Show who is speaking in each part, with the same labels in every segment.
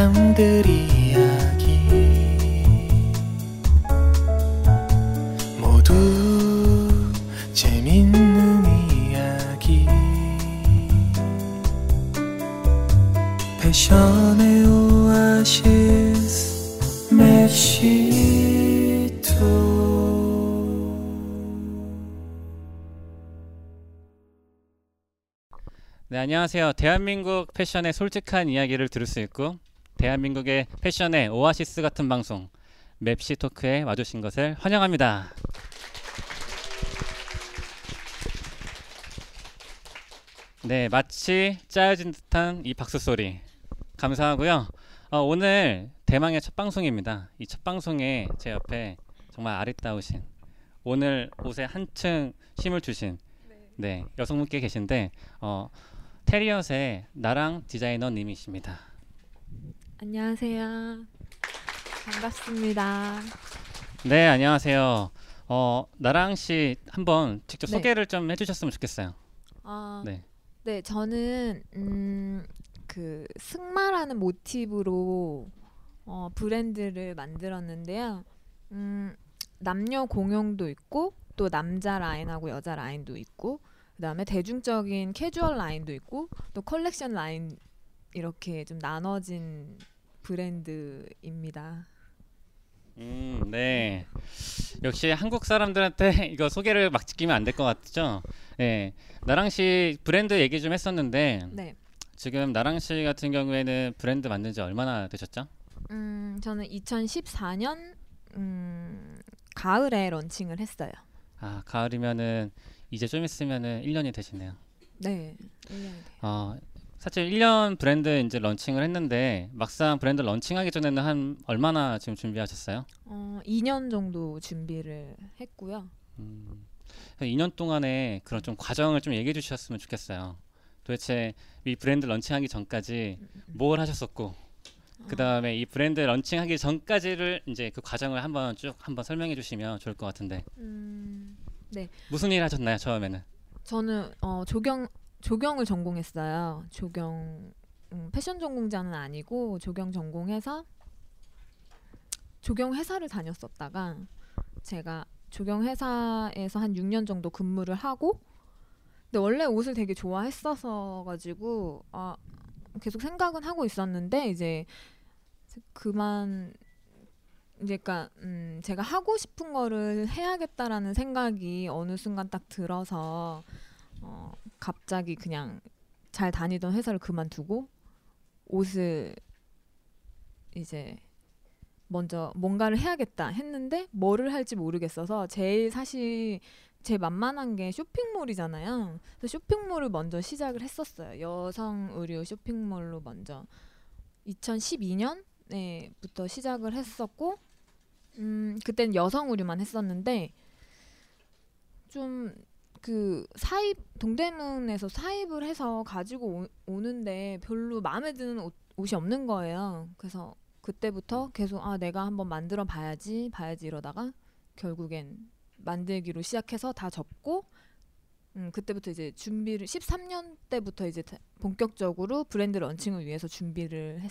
Speaker 1: 사람들 이야기. 모두 재밌는 이야기. 패션의 오아시스 맵시토
Speaker 2: 네, 안녕하세요. 대한민국 패션의 솔직한 이야기를 들을 수 있고 대한민국의 패션의 오아시스 같은 방송 맵시 토크에 와주신 것을 환영합니다. 네, 마치 짜여진 듯한 이 박수 소리 감사하고요. 어, 오늘 대망의 첫 방송입니다. 이 첫 방송에 제 옆에 정말 아리따우신 오늘 옷에 한층 힘을 주신 네 여성분께 계신데 어, 테리엇의 나랑 디자이너님이십니다.
Speaker 3: 안녕하세요. 반갑습니다.
Speaker 2: 네, 안녕하세요. 어, 나랑 씨 한번 직접
Speaker 3: 네.
Speaker 2: 소개를 좀 해주셨으면 좋겠어요.
Speaker 3: 아,
Speaker 2: 네.
Speaker 3: 네. 저는 음, 그 승마라는 모티브로 어, 브랜드를 만들었는데요. 음, 남녀 공용도 있고 또 남자 라인하고 여자 라인도 있고 그다음에 대중적인 캐주얼 라인도 있고 또 컬렉션 라인 이렇게 좀 나눠진 브랜드입니다.
Speaker 2: 음, 네. 역시 한국 사람들한테 이거 소개를 막 시키면 안 될 것 같죠? 네. 나랑 씨 브랜드 얘기 좀 했었는데
Speaker 3: 네.
Speaker 2: 지금 나랑 씨 같은 경우에는 브랜드 만든 지 얼마나 되셨죠?
Speaker 3: 음, 저는 2014년 음, 가을에 런칭을 했어요.
Speaker 2: 아, 가을이면은 이제 좀 있으면은 1년이 되시네요.
Speaker 3: 네. 1년이 돼요.
Speaker 2: 어, 사실 1년 브랜드 이제 런칭을 했는데 막상 브랜드 런칭하기 전에는 한 얼마나 지금 준비하셨어요?
Speaker 3: 어, 2년 정도 준비를 했고요.
Speaker 2: 음, 2년 동안에 그런 좀 과정을 좀 얘기해 주셨으면 좋겠어요. 도대체 이 브랜드 런칭하기 전까지 뭘 하셨었고, 그 다음에 이 브랜드 런칭하기 전까지를 이제 그 과정을 한번 쭉 한번 설명해 주시면 좋을 것 같은데
Speaker 3: 음,
Speaker 2: 무슨 일 하셨나요 처음에는?
Speaker 3: 저는 어, 조경 조경을 전공했어요. 조경 음, 패션 전공자는 아니고 조경 전공해서 조경 회사를 다녔었다가 제가 조경 회사에서 한 6년 정도 근무를 하고 근데 원래 옷을 되게 좋아했어서 가지고 아 계속 생각은 하고 있었는데 이제 그만 이제 그러니까 음 제가 하고 싶은 거를 해야겠다라는 생각이 어느 순간 딱 들어서 어 갑자기 그냥 잘 다니던 회사를 그만두고 옷을 이제 먼저 뭔가를 해야겠다 했는데 뭐를 할지 모르겠어서 제일 사실 제 만만한 게 쇼핑몰이잖아요. 그래서 쇼핑몰을 먼저 시작을 했었어요. 여성 의류 쇼핑몰로 먼저 2012년에부터 시작을 했었고 음 그때는 여성 의류만 했었는데 좀 그 사입 동대문에서 사입을 해서 가지고 오, 오는데 별로 마음에 드는 옷, 옷이 없는 거예요. 그래서 그때부터 계속 아 내가 한번 만들어 봐야지 봐야지 이러다가 결국엔 만들기로 시작해서 다 접고 음 그때부터 이제 준비를 13년 때부터 이제 다- 본격적으로 브랜드 런칭을 위해서 준비를 했,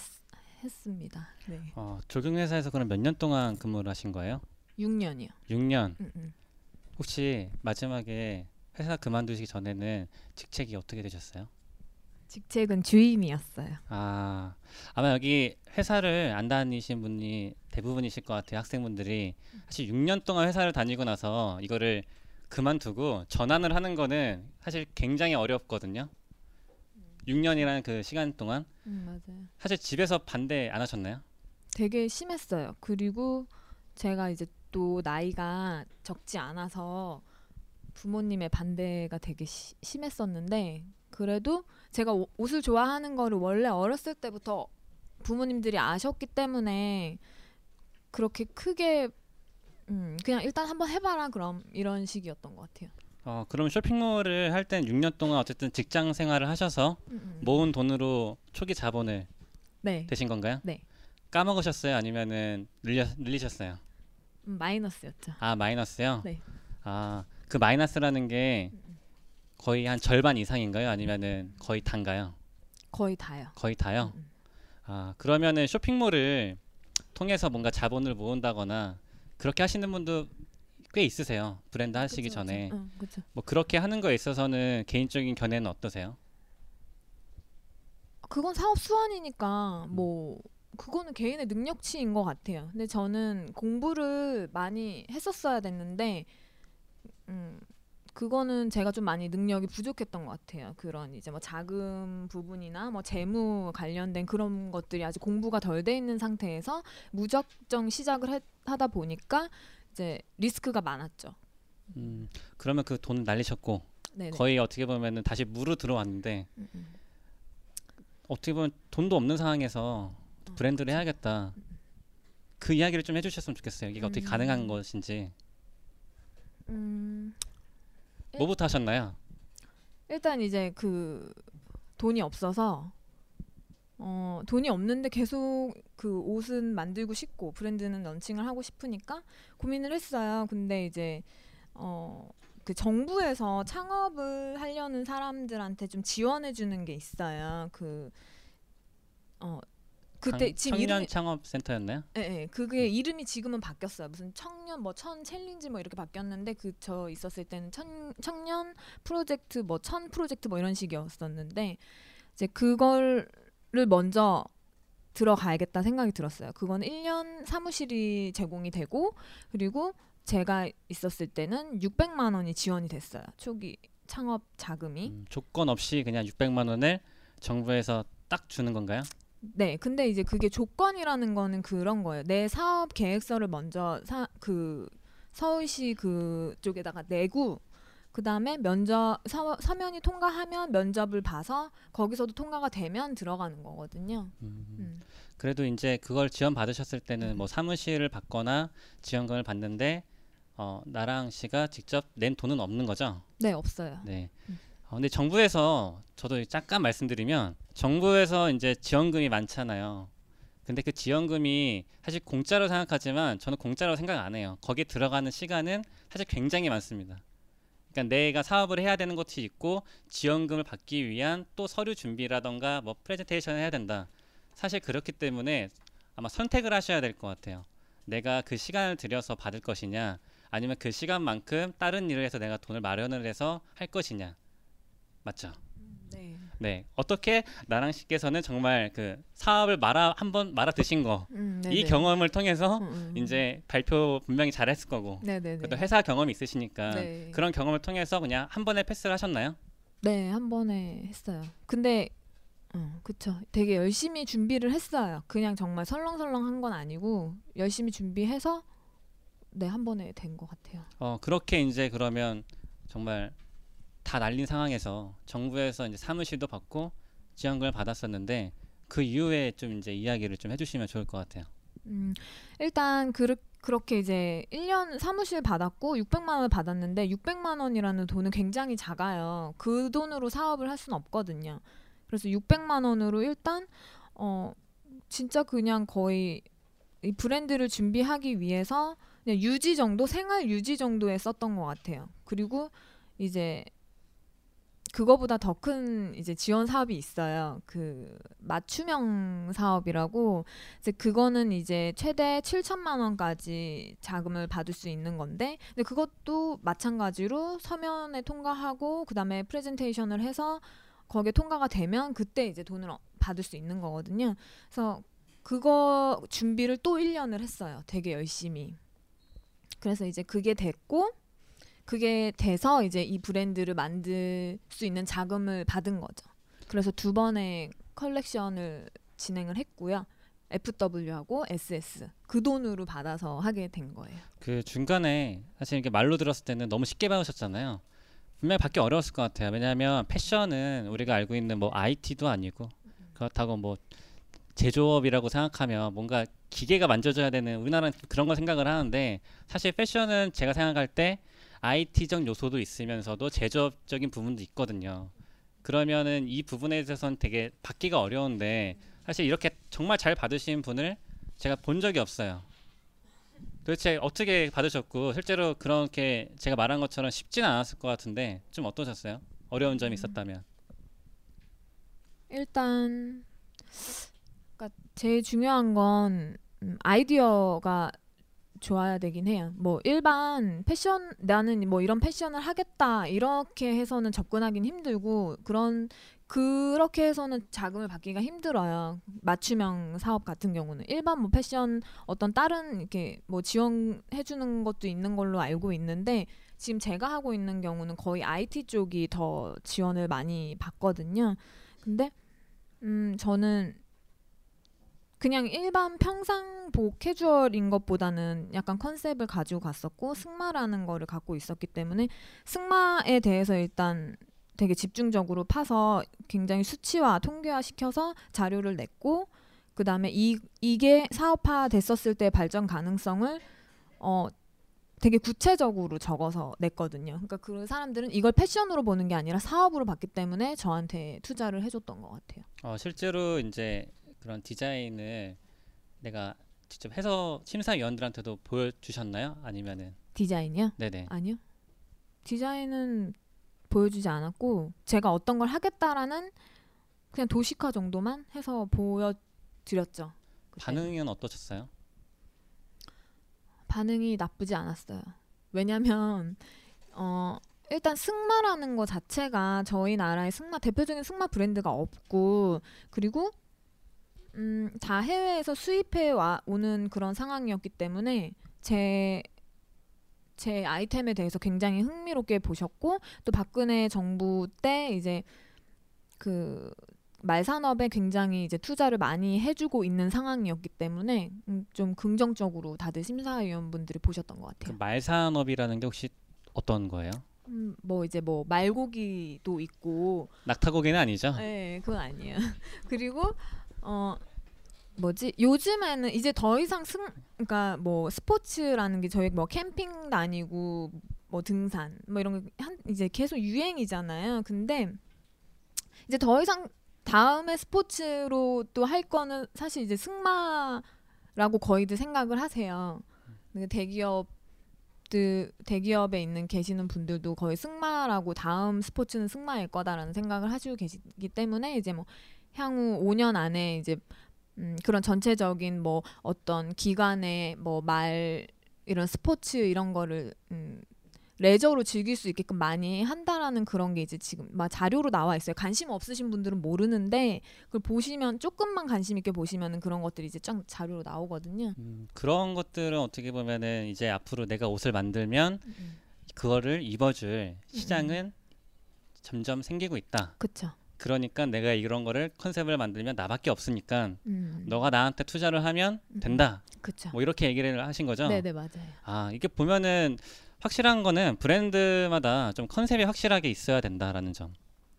Speaker 3: 했습니다. 네.
Speaker 2: 어, 조경회사에서 그럼 몇 년 동안 근무를 하신 거예요?
Speaker 3: 6년이요.
Speaker 2: 6년.
Speaker 3: 음, 음.
Speaker 2: 혹시 마지막에 회사 그만두시기 전에는 직책이 어떻게 되셨어요?
Speaker 3: 직책은 주임이었어요.
Speaker 2: 아, 아마 여기 회사를 안 다니신 분이 대부분이실 것 같아요. 학생분들이 사실 6년 동안 회사를 다니고 나서 이거를 그만두고 전환을 하는 거는 사실 굉장히 어렵거든요. 6년이라는 그 시간 동안
Speaker 3: 음, 맞아요.
Speaker 2: 사실 집에서 반대 안 하셨나요?
Speaker 3: 되게 심했어요. 그리고 제가 이제 또 나이가 적지 않아서 부모님의 반대가 되게 시- 심했었는데 그래도 제가 오- 옷을 좋아하는 거를 원래 어렸을 때부터 부모님들이 아셨기 때문에 그렇게 크게 음, 그냥 일단 한번 해봐라 그럼 이런 식이었던 것 같아요.
Speaker 2: 어, 그럼 쇼핑몰을 할 땐 6년 동안 어쨌든 직장 생활을 하셔서
Speaker 3: 음, 음.
Speaker 2: 모은 돈으로 초기 자본을
Speaker 3: 네,
Speaker 2: 되신 건가요?
Speaker 3: 네.
Speaker 2: 까먹으셨어요? 아니면은 늘려, 늘리셨어요?
Speaker 3: 음, 마이너스였죠.
Speaker 2: 아 마이너스요?
Speaker 3: 네.
Speaker 2: 아 그 마이너스라는 게 거의 한 절반 이상인가요? 아니면은 거의 단가요?
Speaker 3: 거의 다요.
Speaker 2: 거의 다요?
Speaker 3: 음, 음.
Speaker 2: 아 그러면은 쇼핑몰을 통해서 뭔가 자본을 모은다거나 그렇게 하시는 분도 꽤 있으세요. 브랜드 하시기
Speaker 3: 그쵸,
Speaker 2: 전에
Speaker 3: 그쵸. 응, 그쵸.
Speaker 2: 뭐 그렇게 하는 거에 있어서는 개인적인 견해는 어떠세요?
Speaker 3: 그건 사업 수완이니까 뭐 그거는 개인의 능력치인 것 같아요. 근데 저는 공부를 많이 했었어야 됐는데 음 그거는 제가 좀 많이 능력이 부족했던 것 같아요. 그런 이제 뭐 자금 부분이나 뭐 재무 관련된 그런 것들이 아직 공부가 덜 돼 있는 상태에서 무작정 시작을 했- 하다 보니까 이제 리스크가 많았죠.
Speaker 2: 음, 그러면 그 돈 날리셨고
Speaker 3: 네네.
Speaker 2: 거의 어떻게 보면은 다시 무로 들어왔는데
Speaker 3: 음, 음.
Speaker 2: 어떻게 보면 돈도 없는 상황에서
Speaker 3: 어,
Speaker 2: 브랜드를 해야겠다. 그 이야기를 좀 해주셨으면 좋겠어요. 이게 어떻게
Speaker 3: 음.
Speaker 2: 가능한 것인지.
Speaker 3: 음,
Speaker 2: 뭐부터 하셨나요?
Speaker 3: 일단 이제 그 돈이 없어서 어 돈이 없는데 계속 그 옷은 만들고 싶고 브랜드는 런칭을 하고 싶으니까 고민을 했어요. 근데 이제 어 그 정부에서 창업을 하려는 사람들한테 좀 지원해 주는 게 있어요. 그 어 그때
Speaker 2: 청-
Speaker 3: 지금
Speaker 2: 청년
Speaker 3: 이름이
Speaker 2: 창업 센터였나요?
Speaker 3: 예, 예. 그게 이름이 지금은 바뀌었어요. 무슨 청년 뭐 천 challenge 뭐 이렇게 바뀌었는데 그 저 있었을 때는 천, 청년 프로젝트 뭐 천 프로젝트 뭐 이런 식이었었는데 이제 그거를 먼저 들어가야겠다 생각이 들었어요. 그건 1년 사무실이 제공이 되고 그리고 제가 있었을 때는 600만 원이 지원이 됐어요. 초기 창업 자금이.
Speaker 2: 음, 조건 없이 그냥 600만 원을 정부에서 딱 주는 건가요?
Speaker 3: 네, 근데 이제 그게 조건이라는 거는 그런 거예요. 내 사업 계획서를 먼저 사, 그 서울시 그쪽에다가 내고 그 다음에 면접 서, 서면이 통과하면 면접을 봐서 거기서도 통과가 되면 들어가는 거거든요.
Speaker 2: 음,
Speaker 3: 음.
Speaker 2: 그래도 이제 그걸 지원 받으셨을 때는 뭐 사무실을 받거나 지원금을 받는데 어, 나랑 씨가 직접 낸 돈은 없는 거죠?
Speaker 3: 네, 없어요.
Speaker 2: 네.
Speaker 3: 음.
Speaker 2: 어, 근데 정부에서 저도 잠깐 말씀드리면 정부에서 이제 지원금이 많잖아요. 근데 그 지원금이 사실 공짜로 생각하지만 저는 공짜로 생각 안 해요. 거기에 들어가는 시간은 사실 굉장히 많습니다. 그러니까 내가 사업을 해야 되는 것이 있고 지원금을 받기 위한 또 서류 준비라던가 뭐 프레젠테이션을 해야 된다. 사실 그렇기 때문에 아마 선택을 하셔야 될 것 같아요. 내가 그 시간을 들여서 받을 것이냐 아니면 그 시간만큼 다른 일을 해서 내가 돈을 마련을 해서 할 것이냐 맞죠?
Speaker 3: 네.
Speaker 2: 네 어떻게 나랑 씨께서는 정말 그 사업을 말아 한번 말아 드신 거이
Speaker 3: 음, 네네.
Speaker 2: 경험을 통해서
Speaker 3: 음, 음, 음.
Speaker 2: 이제 발표 분명히 잘했을 거고
Speaker 3: 네네네.
Speaker 2: 또 회사 경험이 있으시니까
Speaker 3: 네.
Speaker 2: 그런 경험을 통해서 그냥 한 번에 패스를 하셨나요?
Speaker 3: 네, 한 번에 했어요. 근데 어, 그쵸. 되게 열심히 준비를 했어요. 그냥 정말 설렁설렁 한 건 아니고 열심히 준비해서 네, 한 번에 된 것 같아요.
Speaker 2: 어 그렇게 이제 그러면 정말 다 날린 상황에서 정부에서 이제 사무실도 받고 지원금을 받았었는데 그 이후에 좀 이제 이야기를 좀 해주시면 좋을 것 같아요.
Speaker 3: 음, 일단 그, 그렇게 이제 1년 사무실 받았고 600만 원을 받았는데 600만 원이라는 돈은 굉장히 작아요. 그 돈으로 사업을 할 수는 없거든요. 그래서 600만 원으로 일단 어 진짜 그냥 거의 이 브랜드를 준비하기 위해서 그냥 유지 정도 생활 유지 정도에 썼던 것 같아요. 그리고 이제 그거보다 더 큰 이제 지원 사업이 있어요. 그 맞춤형 사업이라고 이제 그거는 이제 최대 7천만 원까지 자금을 받을 수 있는 건데 근데 그것도 마찬가지로 서면에 통과하고 그다음에 프레젠테이션을 해서 거기에 통과가 되면 그때 이제 돈을 어- 받을 수 있는 거거든요. 그래서 그거 준비를 또 1년을 했어요. 되게 열심히. 그래서 이제 그게 됐고 그게 돼서 이제 이 브랜드를 만들 수 있는 자금을 받은 거죠. 그래서 두 번의 컬렉션을 진행을 했고요. FW하고 SS 그 돈으로 받아서 하게 된 거예요.
Speaker 2: 그 중간에 사실 이게 말로 들었을 때는 너무 쉽게 배우셨잖아요. 분명히 받기 어려웠을 것 같아요. 왜냐하면 패션은 우리가 알고 있는 뭐 IT도 아니고 그렇다고 뭐 제조업이라고 생각하면 뭔가 기계가 만져줘야 되는 우리나라는 그런 걸 생각을 하는데 사실 패션은 제가 생각할 때 IT적 요소도 있으면서도 제조업적인 부분도 있거든요. 그러면은 이 부분에 대해서는 되게 받기가 어려운데 사실 이렇게 정말 잘 받으신 분을 제가 본 적이 없어요. 도대체 어떻게 받으셨고 실제로 그렇게 제가 말한 것처럼 쉽지는 않았을 것 같은데 좀 어떠셨어요? 어려운 점이 있었다면
Speaker 3: 일단 제일 중요한 건 음, 아이디어가 좋아야 되긴 해요. 뭐 일반 패션 나는 뭐 이런 패션을 하겠다 이렇게 해서는 접근하긴 힘들고 그런 그렇게 해서는 자금을 받기가 힘들어요. 맞춤형 사업 같은 경우는 일반 뭐 패션 어떤 다른 이렇게 뭐 지원해 주는 것도 있는 걸로 알고 있는데 지금 제가 하고 있는 경우는 거의 IT 쪽이 더 지원을 많이 받거든요. 근데 음 저는 그냥 일반 평상복 캐주얼인 것보다는 약간 컨셉을 가지고 갔었고 승마라는 거를 갖고 있었기 때문에 승마에 대해서 일단 되게 집중적으로 파서 굉장히 수치화 통계화 시켜서 자료를 냈고 그 다음에 이 이게 사업화 됐었을 때 발전 가능성을 어 되게 구체적으로 적어서 냈거든요. 그러니까 그 사람들은 이걸 패션으로 보는 게 아니라 사업으로 봤기 때문에 저한테 투자를 해줬던 것 같아요.
Speaker 2: 어, 실제로 이제 그런 디자인을 내가 직접 해서 심사위원들한테도 보여주셨나요? 아니면은
Speaker 3: 디자인이요?
Speaker 2: 네네.
Speaker 3: 아니요. 디자인은 보여주지 않았고 제가 어떤 걸 하겠다라는 그냥 도식화 정도만 해서 보여드렸죠. 그때.
Speaker 2: 반응은 어떠셨어요?
Speaker 3: 반응이 나쁘지 않았어요. 왜냐면 어 일단 승마라는 거 자체가 저희 나라의 승마 대표적인 승마 브랜드가 없고 그리고 음, 다 해외에서 수입해 와 오는 그런 상황이었기 때문에 제 제 아이템에 대해서 굉장히 흥미롭게 보셨고 또 박근혜 정부 때 이제 그 말산업에 굉장히 이제 투자를 많이 해주고 있는 상황이었기 때문에 음, 좀 긍정적으로 다들 심사위원분들이 보셨던
Speaker 2: 것그
Speaker 3: 같아요.
Speaker 2: 말산업이라는 게 혹시 어떤 거예요?
Speaker 3: 음, 뭐 이제 뭐 말고기도 있고,
Speaker 2: 낙타고기는 아니죠?
Speaker 3: 네, 그건 아니에요. 그리고 어 뭐지? 요즘에는 이제 더 이상 승, 그러니까 뭐 스포츠라는 게 저희 뭐 캠핑 다니고 뭐 등산 뭐 이런 게 한 이제 계속 유행이잖아요. 근데 이제 더 이상 다음에 스포츠로 또 할 거는 사실 이제 승마라고 거의들 생각을 하세요. 근데 대기업들 대기업에 있는 계시는 분들도 거의 승마라고 다음 스포츠는 승마일 거다라는 생각을 하시고 계시기 때문에 이제 뭐 향후 5년 안에 이제 음, 그런 전체적인 뭐 어떤 기관의 뭐 말 이런 스포츠 이런 거를 음, 레저로 즐길 수 있게끔 많이 한다라는 그런 게 이제 지금 막 자료로 나와 있어요. 관심 없으신 분들은 모르는데 그걸 보시면 조금만 관심 있게 보시면은 그런 것들이 이제 쫙 자료로 나오거든요.
Speaker 2: 음, 그런 것들은 어떻게 보면은 이제 앞으로 내가 옷을 만들면 그거를 입어줄 시장은 점점 생기고 있다.
Speaker 3: 그쵸.
Speaker 2: 그러니까 내가 이런 거를 컨셉을 만들면 나밖에 없으니까
Speaker 3: 음.
Speaker 2: 너가 나한테 투자를 하면
Speaker 3: 음.
Speaker 2: 된다.
Speaker 3: 그쵸.
Speaker 2: 뭐 이렇게 얘기를 하신 거죠?
Speaker 3: 네네 맞아요.
Speaker 2: 아 이게 보면은 확실한 거는 브랜드마다 좀 컨셉이 확실하게 있어야 된다라는 점.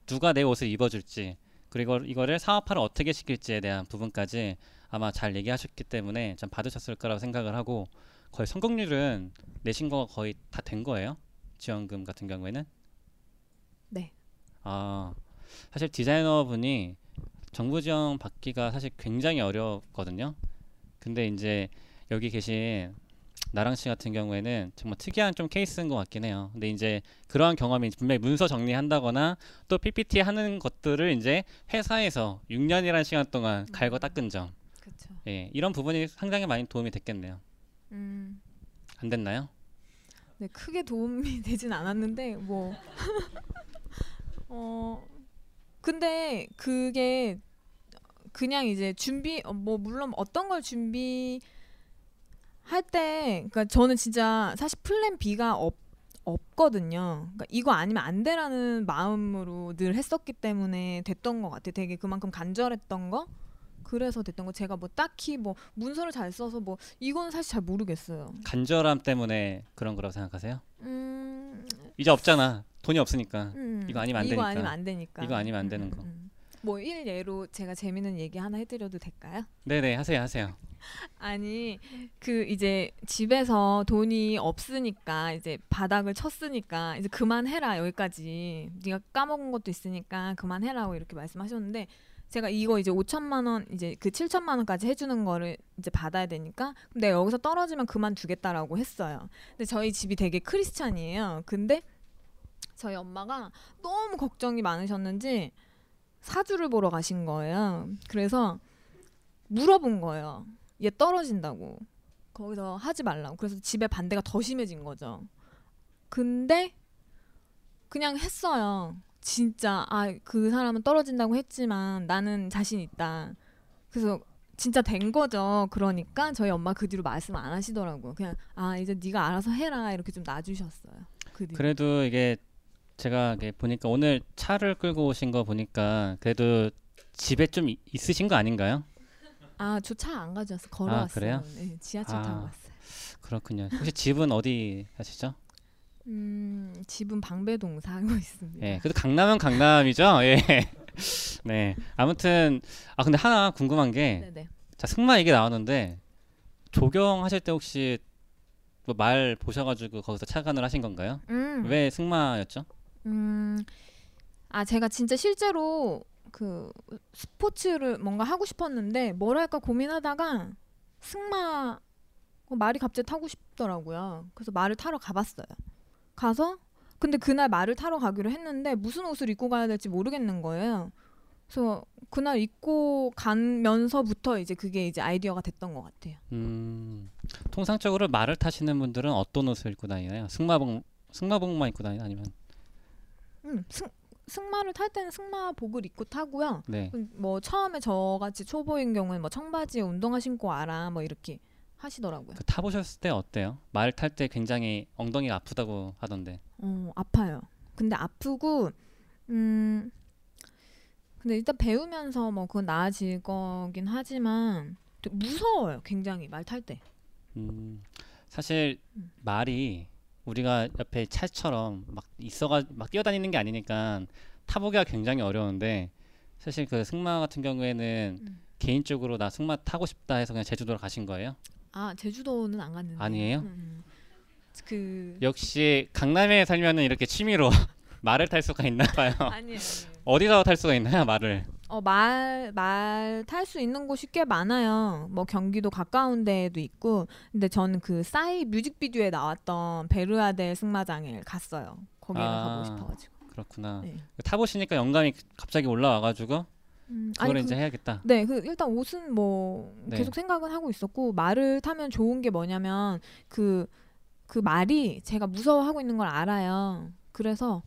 Speaker 2: 누가 내 옷을 입어줄지 그리고 이거를 사업화를 어떻게 시킬지에 대한 부분까지 아마 잘 얘기하셨기 때문에 좀 받으셨을 거라고 생각을 하고 거의 성공률은 내신 거가 거의 다 된 거예요? 지원금 같은 경우에는?
Speaker 3: 네.
Speaker 2: 아 사실 디자이너 분이 정부 지원 받기가 사실 굉장히 어렵거든요. 근데 이제 여기 계신 나랑 씨 같은 경우에는 정말 특이한 좀 케이스인 것 같긴 해요. 근데 이제 그러한 경험이 분명히 문서 정리한다거나 또 PPT 하는 것들을 이제 회사에서 6년이라는 시간 동안 갈고 닦은 점,
Speaker 3: 그쵸.
Speaker 2: 예, 이런 부분이 상당히 많이 도움이 됐겠네요.
Speaker 3: 음.
Speaker 2: 안 됐나요?
Speaker 3: 네, 크게 도움이 되진 않았는데 뭐 어. 근데 그게 그냥 이제 준비 어, 뭐 물론 어떤 걸 준비 할때 그러니까 저는 진짜 사실 플랜 B가 없 없거든요. 그러니까 이거 아니면 안 돼라는 마음으로 늘 했었기 때문에 됐던 것 같아요. 되게 그만큼 간절했던 거. 그래서 됐던 거 제가 뭐 딱히 뭐 문서를 잘 써서 뭐 이건 사실 잘 모르겠어요.
Speaker 2: 간절함 때문에 그런 거라고 생각하세요?
Speaker 3: 음,
Speaker 2: 이제 없잖아. 돈이 없으니까.
Speaker 3: 음,
Speaker 2: 이거 아니면 안
Speaker 3: 이거
Speaker 2: 되니까.
Speaker 3: 아니면 안 되니까.
Speaker 2: 이거 아니면 안 되는 거.
Speaker 3: 뭐 일예로 제가 재밌는 얘기 하나 해드려도 될까요?
Speaker 2: 네네 하세요 하세요.
Speaker 3: 아니 그 이제 집에서 돈이 없으니까 이제 바닥을 쳤으니까 이제 그만해라 여기까지 네가 까먹은 것도 있으니까 그만해라고 이렇게 말씀하셨는데 제가 이거 이제 5천만 원 이제 그 7천만 원까지 해주는 거를 이제 받아야 되니까 내가 여기서 떨어지면 그만두겠다라고 했어요. 근데 저희 집이 되게 크리스찬이에요. 근데 저희 엄마가 너무 걱정이 많으셨는지 사주를 보러 가신 거예요. 그래서 물어본 거예요. 얘 떨어진다고. 거기서 하지 말라고. 그래서 집에 반대가 더 심해진 거죠. 근데 그냥 했어요. 진짜 아 그 사람은 떨어진다고 했지만 나는 자신 있다. 그래서 진짜 된 거죠. 그러니까 저희 엄마 그 뒤로 말씀 안 하시더라고요. 그냥 아 이제 네가 알아서 해라 이렇게 좀 놔주셨어요. 그 뒤로.
Speaker 2: 그래도 이게 제가 이게 보니까 오늘 차를 끌고 오신 거 보니까 그래도 집에 좀 이- 있으신 거 아닌가요?
Speaker 3: 아 저 차 안 가져왔어. 걸어왔어요.
Speaker 2: 그래요?
Speaker 3: 네, 지하철
Speaker 2: 아.
Speaker 3: 타고 왔어요.
Speaker 2: 그렇군요. 혹시 집은 어디 사시죠?
Speaker 3: 음 집은 방배동 살고 있습니다.
Speaker 2: 예, 그래도 강남은 강남이죠. 예. 네. 아무튼 아 근데 하나 궁금한 게
Speaker 3: 네네.
Speaker 2: 자 승마 얘기 나왔는데 조경하실 때 혹시 뭐말 보셔가지고 거기서 착안을 하신 건가요?
Speaker 3: 음.
Speaker 2: 왜 승마였죠?
Speaker 3: 음, 아 제가 진짜 실제로 그 스포츠를 뭔가 하고 싶었는데 뭘 할까 고민하다가 승마 어, 말이 갑자기 타고 싶더라고요. 그래서 말을 타러 가봤어요. 가서 근데 그날 말을 타러 가기로 했는데 무슨 옷을 입고 가야 될지 모르겠는 거예요. 그래서 그날 입고 가면서부터 이제 그게 이제 아이디어가 됐던 것 같아요.
Speaker 2: 음, 통상적으로 말을 타시는 분들은 어떤 옷을 입고 다니나요? 승마복 승마복만 입고 다니나 아니면
Speaker 3: 음, 승 승마를 탈 때는 승마복을 입고 타고요.
Speaker 2: 네.
Speaker 3: 음, 뭐 처음에 저같이 초보인 경우는 뭐 청바지에 운동화 신고 와라 뭐 이렇게 하시더라고요.
Speaker 2: 그 타보셨을 때 어때요? 말 탈 때 굉장히 엉덩이가 아프다고 하던데.
Speaker 3: 어 아파요. 근데 아프고 음 근데 일단 배우면서 뭐 그건 나아질 거긴 하지만 좀 무서워요. 굉장히 말 탈 때.
Speaker 2: 음, 사실
Speaker 3: 음.
Speaker 2: 말이 우리가 옆에 차처럼 막 있어가 막 뛰어다니는 게 아니니까 타보기가 굉장히 어려운데 사실 그 승마 같은 경우에는
Speaker 3: 음.
Speaker 2: 개인적으로 나 승마 타고 싶다 해서 그냥 제주도로 가신 거예요?
Speaker 3: 아 제주도는 안 갔는데.
Speaker 2: 아니에요?
Speaker 3: 음, 음. 그
Speaker 2: 역시 강남에 살면은 이렇게 취미로 말을 탈 수가 있나 봐요.
Speaker 3: 아니에요.
Speaker 2: 어디서 탈 수가 있나요, 말을?
Speaker 3: 어, 말, 말 탈 수 있는 곳이 꽤 많아요. 뭐 경기도 가까운 데에도 있고. 근데 저는 그 싸이 뮤직비디오에 나왔던 베르아델 승마장에 갔어요. 거기를
Speaker 2: 아.
Speaker 3: 가보고 싶어가지고.
Speaker 2: 그렇구나.
Speaker 3: 네.
Speaker 2: 타보시니까 영감이 갑자기 올라와가지고
Speaker 3: 음,
Speaker 2: 그걸
Speaker 3: 아니,
Speaker 2: 이제
Speaker 3: 그,
Speaker 2: 해야겠다.
Speaker 3: 네, 그 일단 옷은 뭐
Speaker 2: 네.
Speaker 3: 계속 생각은 하고 있었고 말을 타면 좋은 게 뭐냐면 그그 말이 제가 무서워하고 있는 걸 알아요. 그래서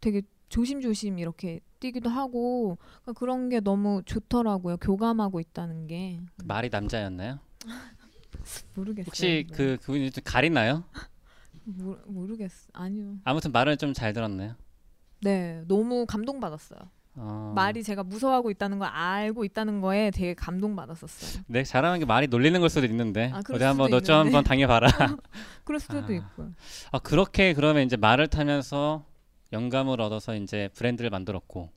Speaker 3: 되게 조심조심 이렇게 뛰기도 하고 그러니까 그런 게 너무 좋더라고요. 교감하고 있다는 게
Speaker 2: 그 말이 남자였나요?
Speaker 3: 모르겠어요.
Speaker 2: 혹시
Speaker 3: 네.
Speaker 2: 그 그분이 좀 가리나요?
Speaker 3: 모, 모르겠어. 아니요.
Speaker 2: 아무튼 말을 좀 잘 들었나요?
Speaker 3: 네, 너무 감동받았어요.
Speaker 2: 어...
Speaker 3: 말이 제가 무서워하고 있다는 걸 알고 있다는 거에 되게 감동받았었어요.
Speaker 2: 네 잘하는 게 말이 놀리는 걸 수도 있는데
Speaker 3: 아,
Speaker 2: 어디 한번 너 좀. 한번 당해봐라.
Speaker 3: 그럴 수도
Speaker 2: 아.
Speaker 3: 있고요.
Speaker 2: 아 그렇게 그러면 이제 말을 타면서 영감을 얻어서 이제 브랜드를 만들었고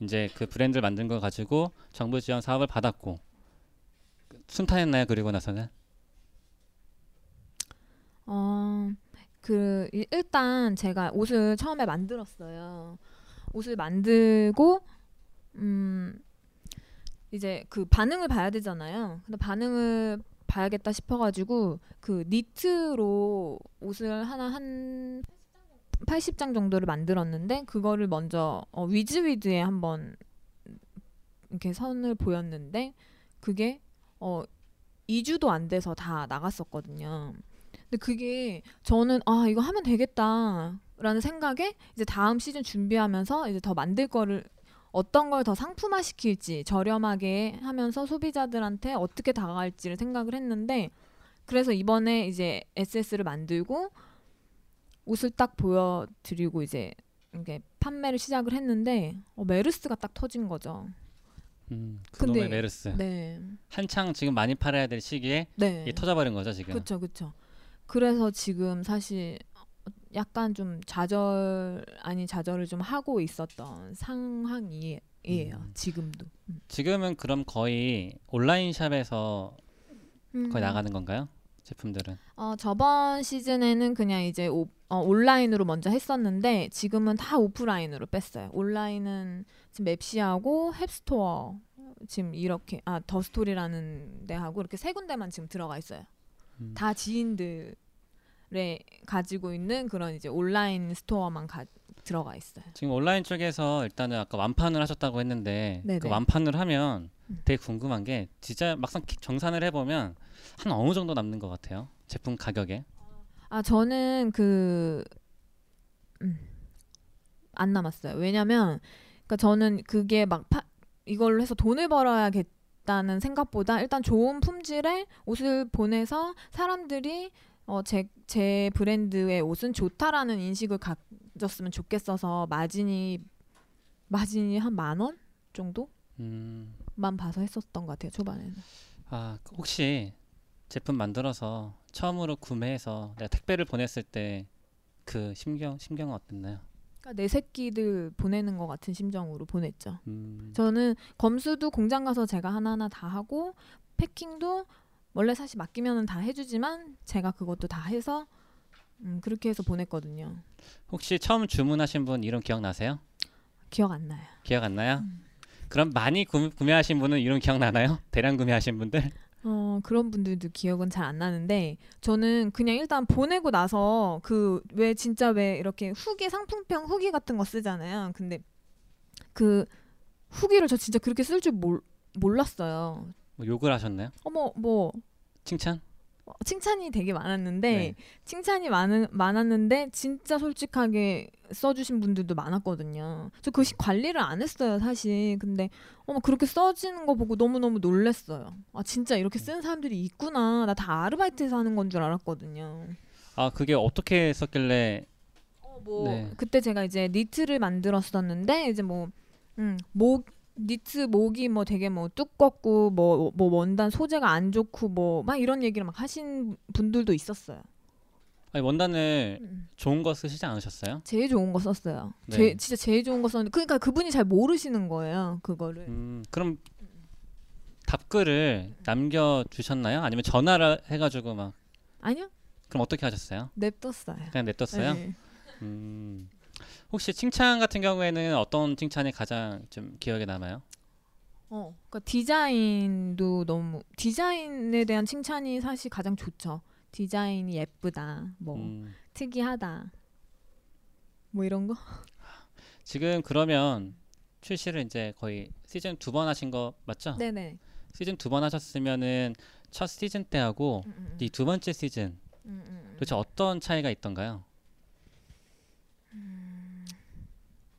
Speaker 2: 이제 그 브랜드를 만든 걸 가지고 정부 지원 사업을 받았고 순탄했나요? 그리고 나서는
Speaker 3: 어, 그 일- 일단 제가 옷을 처음에 만들었어요. 옷을 만들고 음 이제 그 반응을 봐야 되잖아요. 근데 반응을 봐야겠다 싶어가지고 그 니트로 옷을 하나 한 80장 정도를 만들었는데 그거를 먼저 어, 위즈위드에 한번 이렇게 선을 보였는데 그게 어 2주도 안 돼서 다 나갔었거든요. 근데 그게 저는 아 이거 하면 되겠다 라는 생각에 이제 다음 시즌 준비하면서 이제 더 만들 거를 어떤 걸 더 상품화 시킬지 저렴하게 하면서 소비자들한테 어떻게 다가갈지를 생각을 했는데 그래서 이번에 이제 SS를 만들고 옷을 딱 보여드리고 이제 이게 판매를 시작을 했는데 어, 메르스가 딱 터진 거죠.
Speaker 2: 음,
Speaker 3: 근데-
Speaker 2: 그놈의 메르스
Speaker 3: 네,
Speaker 2: 한창 지금 많이 팔아야 될 시기에
Speaker 3: 네.
Speaker 2: 이게 터져버린 거죠 지금.
Speaker 3: 그렇죠, 그렇죠. 그래서 지금 사실 약간 좀 좌절 아닌 좌절을 좀 하고 있었던 상황이에요.
Speaker 2: 음.
Speaker 3: 지금도. 음.
Speaker 2: 지금은 그럼 거의 온라인 샵에서
Speaker 3: 음.
Speaker 2: 거의 나가는 건가요? 제품들은.
Speaker 3: 어, 저번 시즌에는 그냥 이제 오, 어, 온라인으로 먼저 했었는데 지금은 다 오프라인으로 뺐어요. 온라인은 지금 맵시하고 햅스토어 지금 이렇게 아 더스토리라는 데하고 이렇게 세 군데만 지금 들어가 있어요.
Speaker 2: 음.
Speaker 3: 다 지인들 의 가지고 있는 그런 이제 온라인 스토어만 가, 들어가 있어요.
Speaker 2: 지금 온라인 쪽에서 일단은 아까 완판을 하셨다고 했는데
Speaker 3: 네네.
Speaker 2: 그 완판을 하면
Speaker 3: 음.
Speaker 2: 되게 궁금한 게 진짜 막상 기- 정산을 해보면 한 어느 정도 남는 것 같아요. 제품 가격에.
Speaker 3: 아 저는 그 음, 안 남았어요. 왜냐면 그러니까 저는 그게 막 파, 이걸로 해서 돈을 벌어야겠다는 생각보다 일단 좋은 품질의 옷을 보내서 사람들이 어, 제, 제 브랜드의 옷은 좋다라는 인식을 가졌으면 좋겠어서 마진이 마진이 한 만 원 정도만
Speaker 2: 음,
Speaker 3: 봐서 했었던 것 같아요 초반에는.
Speaker 2: 아 혹시 제품 만들어서 처음으로 구매해서 내가 택배를 보냈을 때 그 심경 심경은 어땠나요?
Speaker 3: 그러니까 내 새끼들 보내는 것 같은 심정으로 보냈죠.
Speaker 2: 음,
Speaker 3: 저는 검수도 공장 가서 제가 하나하나 다 하고 패킹도 원래 사실 맡기면은 다 해주지만 제가 그것도 다 해서 음, 그렇게 해서 보냈거든요.
Speaker 2: 혹시 처음 주문하신 분 이름 기억나세요?
Speaker 3: 기억 안 나요.
Speaker 2: 기억 안 나요?
Speaker 3: 음.
Speaker 2: 그럼 많이 구, 구매하신 분은 이름 기억나나요? 대량 구매하신 분들?
Speaker 3: 어 그런 분들도 기억은 잘 안 나는데 저는 그냥 일단 보내고 나서 그 왜 진짜 왜 이렇게 후기 상품평 후기 같은 거 쓰잖아요. 근데 그 후기를 저 진짜 그렇게 쓸 줄 몰랐어요.
Speaker 2: 뭐 욕을 하셨나요?
Speaker 3: 어머 뭐
Speaker 2: 칭찬?
Speaker 3: 어, 칭찬이 되게 많았는데
Speaker 2: 네.
Speaker 3: 칭찬이 많은 많았는데 진짜 솔직하게 써주신 분들도 많았거든요. 저 그 관리를 안 했어요 사실. 근데 어머 그렇게 써지는 거 보고 너무 너무 놀랬어요. 아 진짜 이렇게 쓰는 사람들이 있구나. 나 다 아르바이트에서 하는 건 줄 알았거든요.
Speaker 2: 아 그게 어떻게 썼길래
Speaker 3: 어, 뭐
Speaker 2: 네.
Speaker 3: 그때 제가 이제 니트를 만들었었는데 이제 뭐 음, 목 니트 목이 뭐 되게 뭐 두껍고 뭐뭐 원단 소재가 안 좋고 뭐 막 이런 얘기를 막 하신 분들도 있었어요.
Speaker 2: 아니, 원단을
Speaker 3: 음.
Speaker 2: 좋은 거 쓰시지 않으셨어요?
Speaker 3: 제일 좋은 거 썼어요.
Speaker 2: 네.
Speaker 3: 제, 진짜 제일 좋은 거 썼는데 그러니까 그분이 잘 모르시는 거예요. 그거를.
Speaker 2: 음, 그럼 답글을 남겨 주셨나요? 아니면 전화를 해가지고 막
Speaker 3: 아니요.
Speaker 2: 그럼 어떻게 하셨어요?
Speaker 3: 냅뒀어요.
Speaker 2: 그냥 냅뒀어요?
Speaker 3: 네.
Speaker 2: 음, 혹시 칭찬 같은 경우에는 어떤 칭찬이 가장 좀 기억에 남아요?
Speaker 3: 어, 그러니까 디자인도 너무 디자인에 대한 칭찬이 사실 가장 좋죠. 디자인이 예쁘다. 뭐
Speaker 2: 음,
Speaker 3: 특이하다. 뭐 이런 거?
Speaker 2: 지금 그러면 출시를 이제 거의 시즌 두 번 하신 거 맞죠?
Speaker 3: 네, 네.
Speaker 2: 시즌 두 번 하셨으면은 첫 시즌 때하고
Speaker 3: 음, 음,
Speaker 2: 이두 번째 시즌
Speaker 3: 음, 음,
Speaker 2: 도대체 어떤 차이가 있던가요?
Speaker 3: 음,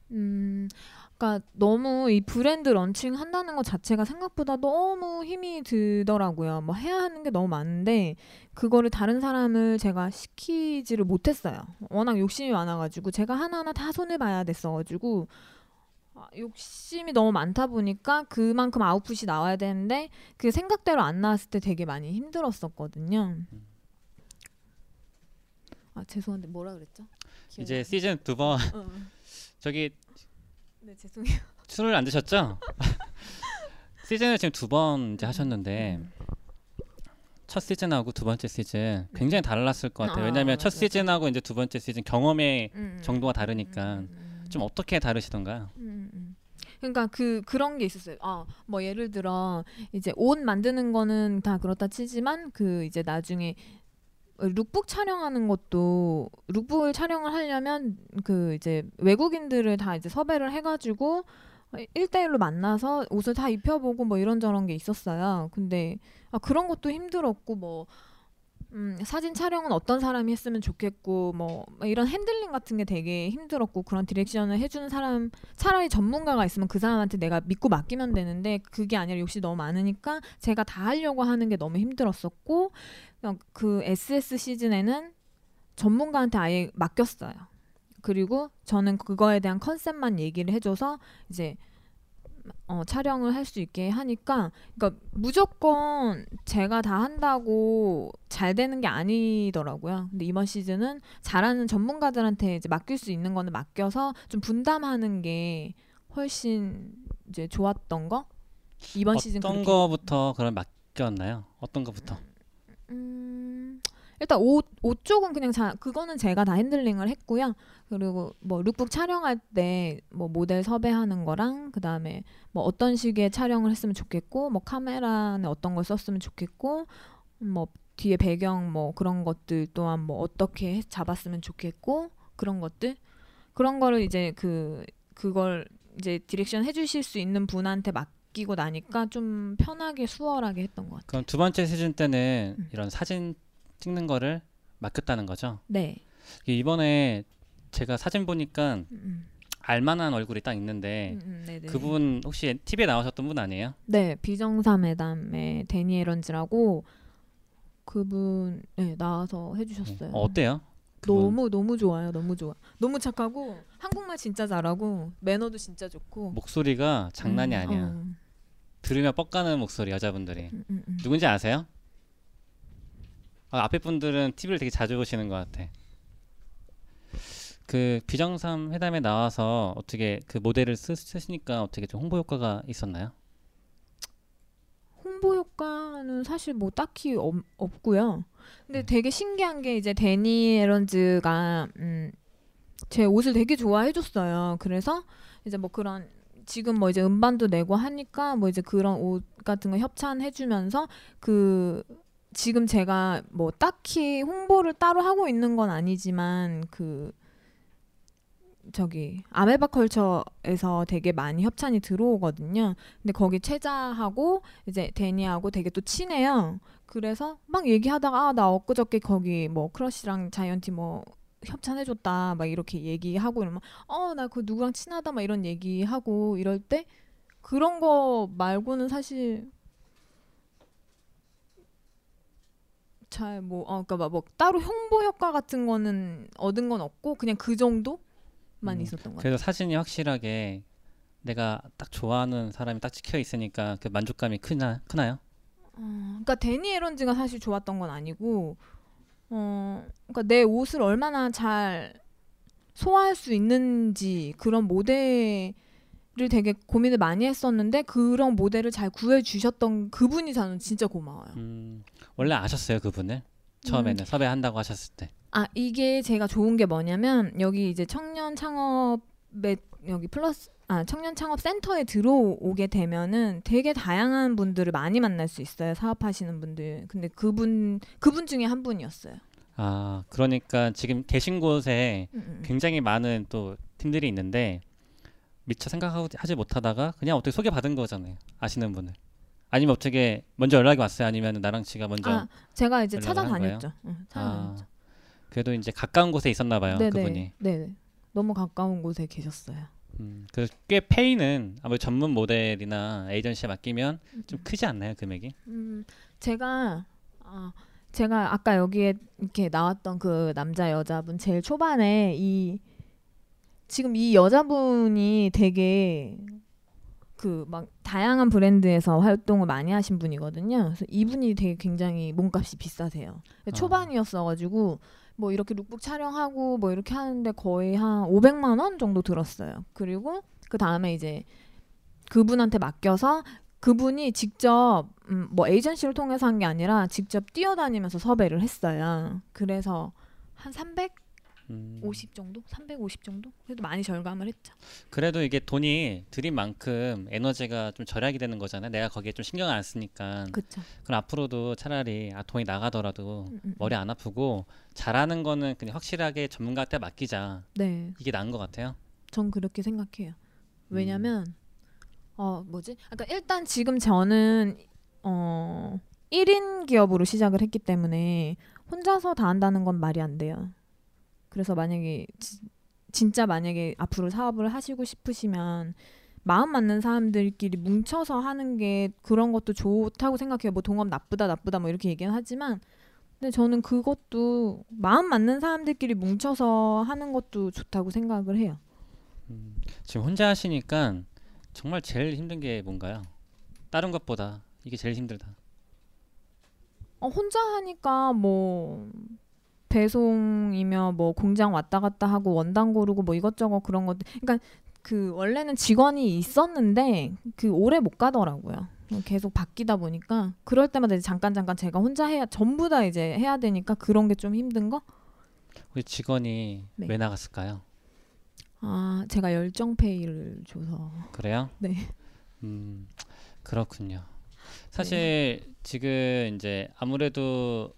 Speaker 3: 그러니까 너무 이 브랜드 런칭 한다는 것 자체가 생각보다 너무 힘이 들더라고요. 뭐 해야 하는 게 너무 많은데 그거를 다른 사람을 제가 시키지를 못했어요. 워낙 욕심이 많아가지고 제가 하나하나 다 손을 봐야 됐어가지고 아, 욕심이 너무 많다 보니까 그만큼 아웃풋이 나와야 되는데 그 생각대로 안 나왔을 때 되게 많이 힘들었었거든요. 아 죄송한데 뭐라 그랬죠?
Speaker 2: 이제
Speaker 3: 안
Speaker 2: 시즌 두번
Speaker 3: 나. 어, 어.
Speaker 2: 저기
Speaker 3: 네 죄송해요.
Speaker 2: 술을 안 드셨죠? 시즌을 지금 두 번 이제 하셨는데
Speaker 3: 음.
Speaker 2: 첫 시즌하고 두 번째 시즌 굉장히 달랐을 것 같아요.
Speaker 3: 아,
Speaker 2: 왜냐하면 첫
Speaker 3: 맞아, 맞아.
Speaker 2: 시즌하고 이제 두 번째 시즌 경험의
Speaker 3: 음, 음.
Speaker 2: 정도가 다르니까
Speaker 3: 음, 음,
Speaker 2: 좀 어떻게 다르시던가요?
Speaker 3: 음, 음. 그러니까 그 그런 게 있었어요. 아, 뭐 예를 들어 이제 옷 만드는 거는 다 그렇다 치지만 그 이제 나중에 룩북 촬영하는 것도 lookbook을 촬영을 하려면 그 이제 외국인들을 다 이제 섭외를 해가지고 1대1로 만나서 옷을 다 입혀보고 뭐 이런저런 게 있었어요. 근데 아, 그런 것도 힘들었고 뭐 음, 사진 촬영은 어떤 사람이 했으면 좋겠고 뭐 이런 handling 같은 게 되게 힘들었고 그런 direction을 해주는 사람 차라리 전문가가 있으면 그 사람한테 내가 믿고 맡기면 되는데 그게 아니라 욕심이 너무 많으니까 제가 다 하려고 하는 게 너무 힘들었었고 그냥 그 SS 시즌에는 전문가한테 아예 맡겼어요. 그리고 저는 그거에 대한 컨셉만 얘기를 해줘서 이제 어, 촬영을 할 수 있게 하니까 그러니까 무조건 제가 다 한다고 잘 되는 게 아니더라고요. 근데 이번 시즌은 잘하는 전문가들한테 이제 맡길 수 있는 거는 맡겨서 좀 분담하는 게 훨씬 이제 좋았던 거. 이번 시즌
Speaker 2: 어떤
Speaker 3: 그렇게
Speaker 2: 거부터 그럼 맡겼나요? 어떤 거부터?
Speaker 3: 음, 일단 옷, 옷 쪽은 그냥 자, 그거는 제가 다 handling을 했고요. 그리고 뭐 룩북 촬영할 때 뭐 모델 섭외하는 거랑 그 다음에 뭐 어떤 식의 촬영을 했으면 좋겠고 뭐 카메라는 어떤 걸 썼으면 좋겠고 뭐 뒤에 배경 뭐 그런 것들 또한 뭐 어떻게 해- 잡았으면 좋겠고 그런 것들 그런 거를 이제 그 그걸 이제 direction 해주실 수 있는 분한테 맡기고 나니까 좀 편하게 수월하게 했던 것 같아요.
Speaker 2: 그럼 두 번째 시즌 때는
Speaker 3: 음.
Speaker 2: 이런 사진 찍는 거를 맡겼다는 거죠.
Speaker 3: 네.
Speaker 2: 이번에 제가 사진 보니까
Speaker 3: 음, 음.
Speaker 2: 알만한 얼굴이 딱 있는데
Speaker 3: 음, 음.
Speaker 2: 그분 혹시 TV에 나오셨던 분 아니에요?
Speaker 3: 네 비정상회담의 대니 애런즈라고 그분 네, 나와서 해주셨어요.
Speaker 2: 어, 어때요? 그분?
Speaker 3: 너무 너무 좋아요. 너무 좋아. 너무 착하고 한국말 진짜 잘하고 매너도 진짜 좋고.
Speaker 2: 목소리가 장난이
Speaker 3: 음,
Speaker 2: 아니야.
Speaker 3: 어.
Speaker 2: 들으면 뻑가는 목소리 여자분들이
Speaker 3: 음.
Speaker 2: 누군지 아세요? 아, 앞에 분들은 TV를 되게 자주 보시는 것 같아. 그 비정상 회담에 나와서 어떻게 그 모델을 쓰, 쓰시니까 어떻게 좀 홍보 효과가 있었나요?
Speaker 3: 홍보 효과는 사실 뭐 딱히 없, 없고요. 근데
Speaker 2: 음.
Speaker 3: 되게 신기한 게 이제 데니 에런즈가 음, 제 옷을 되게 좋아해 줬어요. 그래서 이제 뭐 그런 지금 뭐 이제 음반도 내고 하니까 뭐 이제 그런 옷 같은 거 협찬해 주면서 그 지금 제가 뭐 딱히 홍보를 따로 하고 있는 건 아니지만 그 저기 아메바 컬처에서 되게 많이 협찬이 들어오거든요. 근데 거기 최자하고 이제 데니하고 되게 또 친해요. 그래서 막 얘기하다가 아, 나 엊그저께 거기 뭐 크러쉬랑 자이언티 뭐 협찬해줬다 막 이렇게 얘기하고 이러면 어 나 그 누구랑 친하다 막 이런 얘기하고 이럴 때 그런 거 말고는 사실 잘뭐 어 그러니까 막 뭐 따로 홍보 효과 같은 거는 얻은 건 없고 그냥 그 정도만
Speaker 2: 음,
Speaker 3: 있었던 것 같아요.
Speaker 2: 그래도 사진이 확실하게 내가 딱 좋아하는 사람이 딱 찍혀 있으니까 그 만족감이 크나 크나요?
Speaker 3: 어, 그러니까 데니 에런즈가 사실 좋았던 건 아니고, 어, 그러니까 내 옷을 얼마나 잘 소화할 수 있는지 그런 모델 을 되게 고민을 많이 했었는데 그런 모델을 잘 구해 주셨던 그분이 저는 진짜 고마워요.
Speaker 2: 음, 원래 아셨어요 그분을 처음에는 섭외한다고 하셨을 때.
Speaker 3: 아 이게 제가 좋은 게 뭐냐면 여기 이제 청년 창업에 여기 플러스 아 청년 창업 센터에 들어오게 되면은 되게 다양한 분들을 많이 만날 수 있어요 사업하시는 분들 근데 그분 그분 중에 한 분이었어요.
Speaker 2: 아 그러니까 지금 계신 곳에
Speaker 3: 음, 음.
Speaker 2: 굉장히 많은 또 팀들이 있는데 미처 생각하지 못하다가 그냥 어떻게 소개받은 거잖아요 아시는 분을 아니면 어떻게 먼저 연락이 왔어요 아니면 나랑 씨가 먼저
Speaker 3: 아 제가 이제 찾아다녔죠. 응,
Speaker 2: 아,
Speaker 3: 찾아다녔죠.
Speaker 2: 그래도 이제 가까운 곳에 있었나 봐요
Speaker 3: 네네
Speaker 2: 그분이
Speaker 3: 네네 너무 가까운 곳에 계셨어요.
Speaker 2: 음, 그래서 꽤 페이는 아무래도 전문 모델이나 에이전시에 맡기면 좀 크지 않나요 금액이?
Speaker 3: 음, 제가 아, 제가 아까 여기에 이렇게 나왔던 그 남자 여자분 제일 초반에 이 지금 이 여자분이 되게 그 막 다양한 브랜드에서 활동을 많이 하신 분이거든요. 그래서 이분이 되게 굉장히 몸값이 비싸세요.
Speaker 2: 아.
Speaker 3: 초반이었어가지고 뭐 이렇게 룩북 촬영하고 뭐 이렇게 하는데 거의 한 500만 원 정도 들었어요. 그리고 그 다음에 이제 그분한테 맡겨서 그분이 직접 음, 뭐 에이전시를 통해서 한 게 아니라 직접 뛰어다니면서 섭외를 했어요. 그래서 한350
Speaker 2: 음,
Speaker 3: 정도? 350 정도? 그래도 많이 절감을 했죠.
Speaker 2: 그래도 이게 돈이 들인 만큼 에너지가 좀 절약이 되는 거잖아요. 내가 거기에 좀 신경을 안 쓰니까.
Speaker 3: 그쵸.
Speaker 2: 그럼 앞으로도 차라리 아 돈이 나가더라도
Speaker 3: 음, 음,
Speaker 2: 머리 안 아프고 잘하는 거는 그냥 확실하게 전문가한테 맡기자.
Speaker 3: 네,
Speaker 2: 이게 나은 것 같아요.
Speaker 3: 전 그렇게 생각해요. 왜냐면
Speaker 2: 음.
Speaker 3: 어 뭐지? 그러니까 일단 지금 저는 어 1인 기업으로 시작을 했기 때문에 혼자서 다 한다는 건 말이 안 돼요. 그래서 만약에 지- 진짜 만약에 앞으로 사업을 하시고 싶으시면 마음 맞는 사람들끼리 뭉쳐서 하는 게 그런 것도 좋다고 생각해요. 뭐 동업 나쁘다 나쁘다 뭐 이렇게 얘기는 하지만 근데 저는 그것도 마음 맞는 사람들끼리 뭉쳐서 하는 것도 좋다고 생각을 해요.
Speaker 2: 음, 지금 혼자 하시니까 정말 제일 힘든 게 뭔가요? 다른 것보다 이게 제일 힘들다.
Speaker 3: 어, 혼자 하니까 뭐 배송이며 뭐 공장 왔다 갔다 하고 원단 고르고 뭐 이것저것 그런 것들 그러니까 그 원래는 직원이 있었는데 그 오래 못 가더라고요. 계속 바뀌다 보니까 그럴 때마다 이제 잠깐 잠깐 제가 혼자 해야 전부 다 이제 해야 되니까 그런 게 좀 힘든 거?
Speaker 2: 우리 직원이
Speaker 3: 네.
Speaker 2: 왜 나갔을까요?
Speaker 3: 아 제가 열정 페이를 줘서
Speaker 2: 그래요?
Speaker 3: 네.
Speaker 2: 음, 그렇군요. 사실 지금 이제 아무래도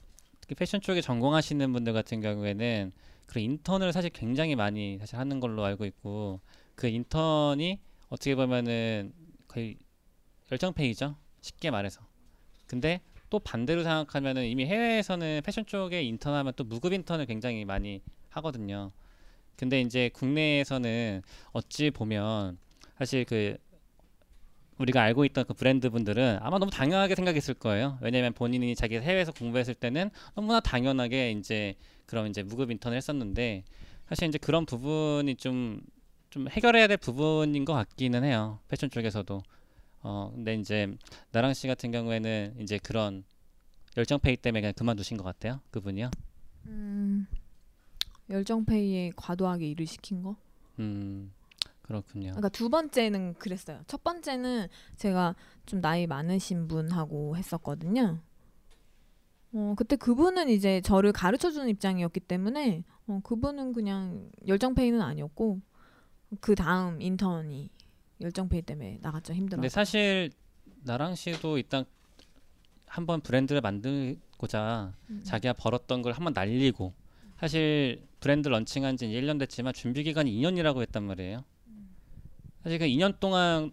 Speaker 2: 패션 쪽에 전공하시는 분들 같은 경우에는 그 인턴을 사실 굉장히 많이 사실 하는 걸로 알고 있고 그 인턴이 어떻게 보면은 거의 열정페이죠. 쉽게 말해서. 근데 또 반대로 생각하면은 이미 해외에서는 패션 쪽에 인턴하면 또 무급 인턴을 굉장히 많이 하거든요. 근데 이제 국내에서는 어찌 보면 사실 그 우리가 알고 있던 그 브랜드 분들은 아마 너무 당연하게 생각했을 거예요. 왜냐면 본인이 자기 해외에서 공부했을 때는 너무나 당연하게 이제 그런 이제 무급 인턴을 했었는데 사실 이제 그런 부분이 좀 좀 해결해야 될 부분인 것 같기는 해요. 패션 쪽에서도. 어 근데 이제 나랑 씨 같은 경우에는 이제 그런 열정페이 때문에 그냥 그만두신 것 같아요. 그분이요.
Speaker 3: 음, 열정페이에 과도하게 일을 시킨 거?
Speaker 2: 음 그렇군요.
Speaker 3: 그러니까 두 번째는 그랬어요. 첫 번째는 제가 좀 나이 많으신 분하고 했었거든요. 어, 그때 그분은 이제 저를 가르쳐 주는 입장이었기 때문에 어, 그분은 그냥 열정페이는 아니었고 그 다음 인턴이 열정페이 때문에 나갔죠. 힘들어.
Speaker 2: 근데 사실 나랑 씨도 일단 한번 브랜드를 만들고자
Speaker 3: 음.
Speaker 2: 자기가 벌었던 걸 한번 날리고 사실 브랜드 런칭한 지 1년 됐지만 준비 기간이 2년이라고 했단 말이에요. 사실 그 2년 동안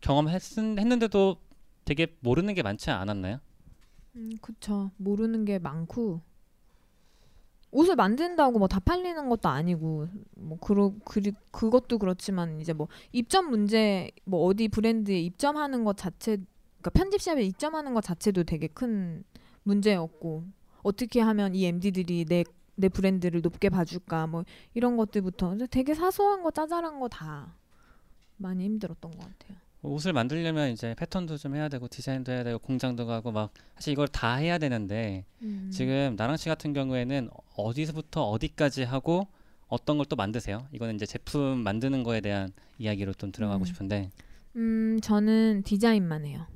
Speaker 2: 경험했는데도 되게 모르는 게 많지 않았나요?
Speaker 3: 음, 그쵸. 모르는 게 많고 옷을 만든다고 뭐 다 팔리는 것도 아니고 뭐 그러 그 그것도 그렇지만 이제 뭐 입점 문제 뭐 어디 브랜드에 입점하는 것 자체 그러니까 편집샵에 입점하는 것 자체도 되게 큰 문제였고 어떻게 하면 이 MD들이 내 내 브랜드를 높게 봐줄까 뭐 이런 것들부터 되게 사소한 거 짜잘한 거 다 많이 힘들었던 것 같아요.
Speaker 2: 옷을 만들려면 이제 패턴도 좀 해야 되고 디자인도 해야 되고 공장도 가고 막 사실 이걸 다 해야 되는데
Speaker 3: 음.
Speaker 2: 지금 나랑 씨 같은 경우에는 어디서부터 어디까지 하고 어떤 걸 또 만드세요? 이거는 이제 제품 만드는 거에 대한 이야기로 좀 들어가고
Speaker 3: 음.
Speaker 2: 싶은데
Speaker 3: 음, 저는 디자인만 해요.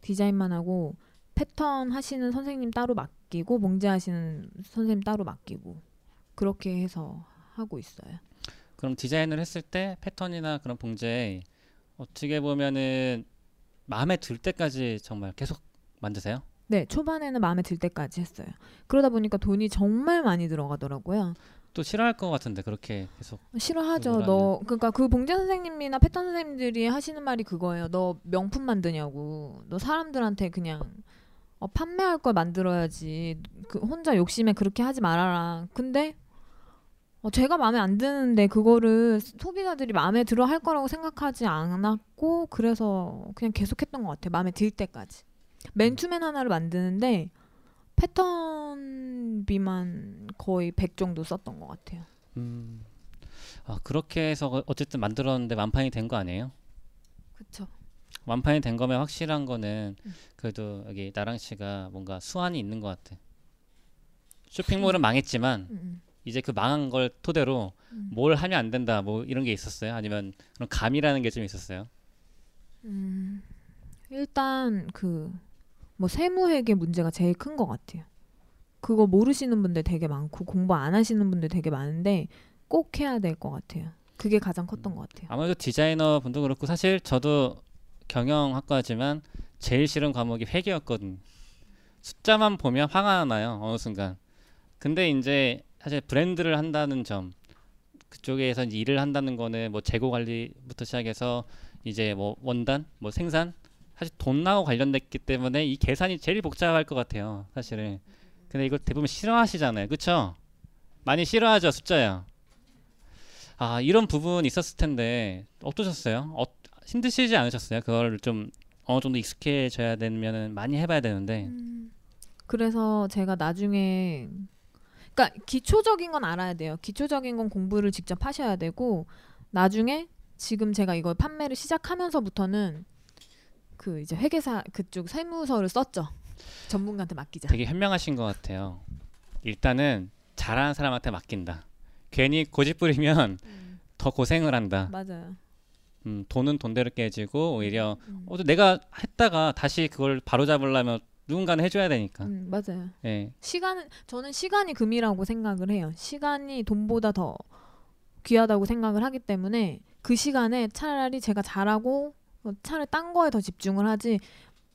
Speaker 3: 디자인만 하고 패턴 하시는 선생님 따로 맡기고 봉제 하시는 선생님 따로 맡기고 그렇게 해서 하고 있어요.
Speaker 2: 그럼 디자인을 했을 때 패턴이나 그런 봉제 어떻게 보면은 마음에 들 때까지 정말 계속 만드세요?
Speaker 3: 네, 초반에는 마음에 들 때까지 했어요. 그러다 보니까 돈이 정말 많이 들어가더라고요.
Speaker 2: 또 싫어할 것 같은데 그렇게 계속
Speaker 3: 싫어하죠. 너 그러니까 그 봉제 선생님이나 패턴 선생님들이 하시는 말이 그거예요. 너 명품 만드냐고. 너 사람들한테 그냥 어, 판매할 걸 만들어야지. 그 혼자 욕심에 그렇게 하지 말아라. 근데 어, 제가 마음에 안 드는데 그거를 소비자들이 마음에 들어 할 거라고 생각하지 않았고 그래서 그냥 계속했던 것 같아요. 마음에 들 때까지. 맨투맨 하나를 만드는데 패턴비만 거의 100 정도 썼던 것 같아요.
Speaker 2: 음. 아, 그렇게 해서 어쨌든 만들었는데 완판이 된 거 아니에요?
Speaker 3: 그쵸.
Speaker 2: 완판이 된 거면 확실한 거는
Speaker 3: 음.
Speaker 2: 그래도 여기 나랑 씨가 뭔가 수완이 있는 것 같아. 쇼핑몰은 망했지만
Speaker 3: 음, 음.
Speaker 2: 이제 그 망한 걸 토대로
Speaker 3: 음.
Speaker 2: 뭘 하면 안 된다 뭐 이런 게 있었어요? 아니면 그런 감이라는 게 좀 있었어요?
Speaker 3: 음, 일단 그 뭐 세무회계 문제가 제일 큰 것 같아요. 그거 모르시는 분들 되게 많고 공부 안 하시는 분들 되게 많은데 꼭 해야 될 것 같아요. 그게 가장 컸던 것 같아요.
Speaker 2: 아무래도 디자이너 분도 그렇고 사실 저도 경영학과지만 제일 싫은 과목이 회계였거든. 숫자만 보면 화가 나요 어느 순간. 근데 이제 사실 브랜드를 한다는 점 그쪽에서 이제 일을 한다는 거는 뭐 재고 관리부터 시작해서 이제 뭐 원단, 뭐 생산 사실 돈하고 관련됐기 때문에 이 계산이 제일 복잡할 것 같아요 사실은. 근데 이걸 대부분 싫어하시잖아요, 그쵸? 많이 싫어하죠 숫자야. 아 이런 부분 있었을 텐데 어떠셨어요? 어, 힘드시지 않으셨어요? 그걸 좀 어느 정도 익숙해져야 되면은 많이 해봐야 되는데
Speaker 3: 그래서 제가 나중에 그러니까 기초적인 건 알아야 돼요. 기초적인 건 공부를 직접 하셔야 되고 나중에 지금 제가 이걸 판매를 시작하면서부터는 그 이제 회계사 그쪽 세무서를 썼죠. 전문가한테 맡기자.
Speaker 2: 되게 현명하신 것 같아요. 일단은 잘하는 사람한테 맡긴다. 괜히 고집 부리면 더 고생을 한다.
Speaker 3: 맞아요.
Speaker 2: 음, 돈은 돈대로 깨지고 오히려
Speaker 3: 음.
Speaker 2: 어, 내가 했다가 다시 그걸 바로 잡으려면 누군가는 해줘야 되니까.
Speaker 3: 음, 맞아요.
Speaker 2: 예.
Speaker 3: 시간은 저는 시간이 금이라고 생각을 해요. 시간이 돈보다 더 귀하다고 생각을 하기 때문에 그 시간에 차라리 제가 잘하고 어, 차라리 딴 거에 더 집중을 하지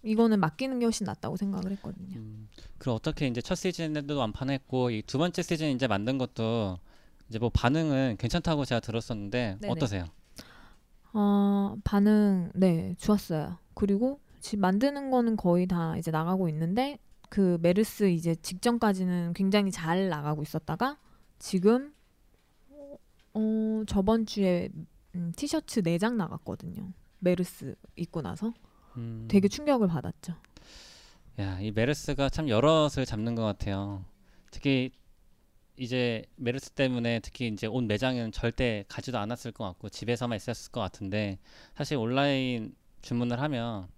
Speaker 3: 이거는 맡기는 게 훨씬 낫다고 생각을 했거든요.
Speaker 2: 음, 그럼 어떻게 이제 첫 시즌에도 완판했고 이 두 번째 시즌 이제 만든 것도 이제 뭐 반응은 괜찮다고 제가 들었었는데
Speaker 3: 네네.
Speaker 2: 어떠세요?
Speaker 3: 어, 반응 네 좋았어요. 그리고 지금 만드는 거는 거의 다 이제 나가고 있는데 그 메르스 이제 직전까지는 굉장히 잘 나가고 있었다가 지금 어 저번 주에 음, 티셔츠 4장 나갔거든요. 메르스 입고 나서
Speaker 2: 음.
Speaker 3: 되게 충격을 받았죠.
Speaker 2: 야, 이 메르스가 참 여럿을 잡는 것 같아요. 특히 이제 메르스 때문에 특히 이제 온 매장은 절대 가지도 않았을 것 같고 집에서만 있었을 것 같은데 사실 온라인 주문을 하면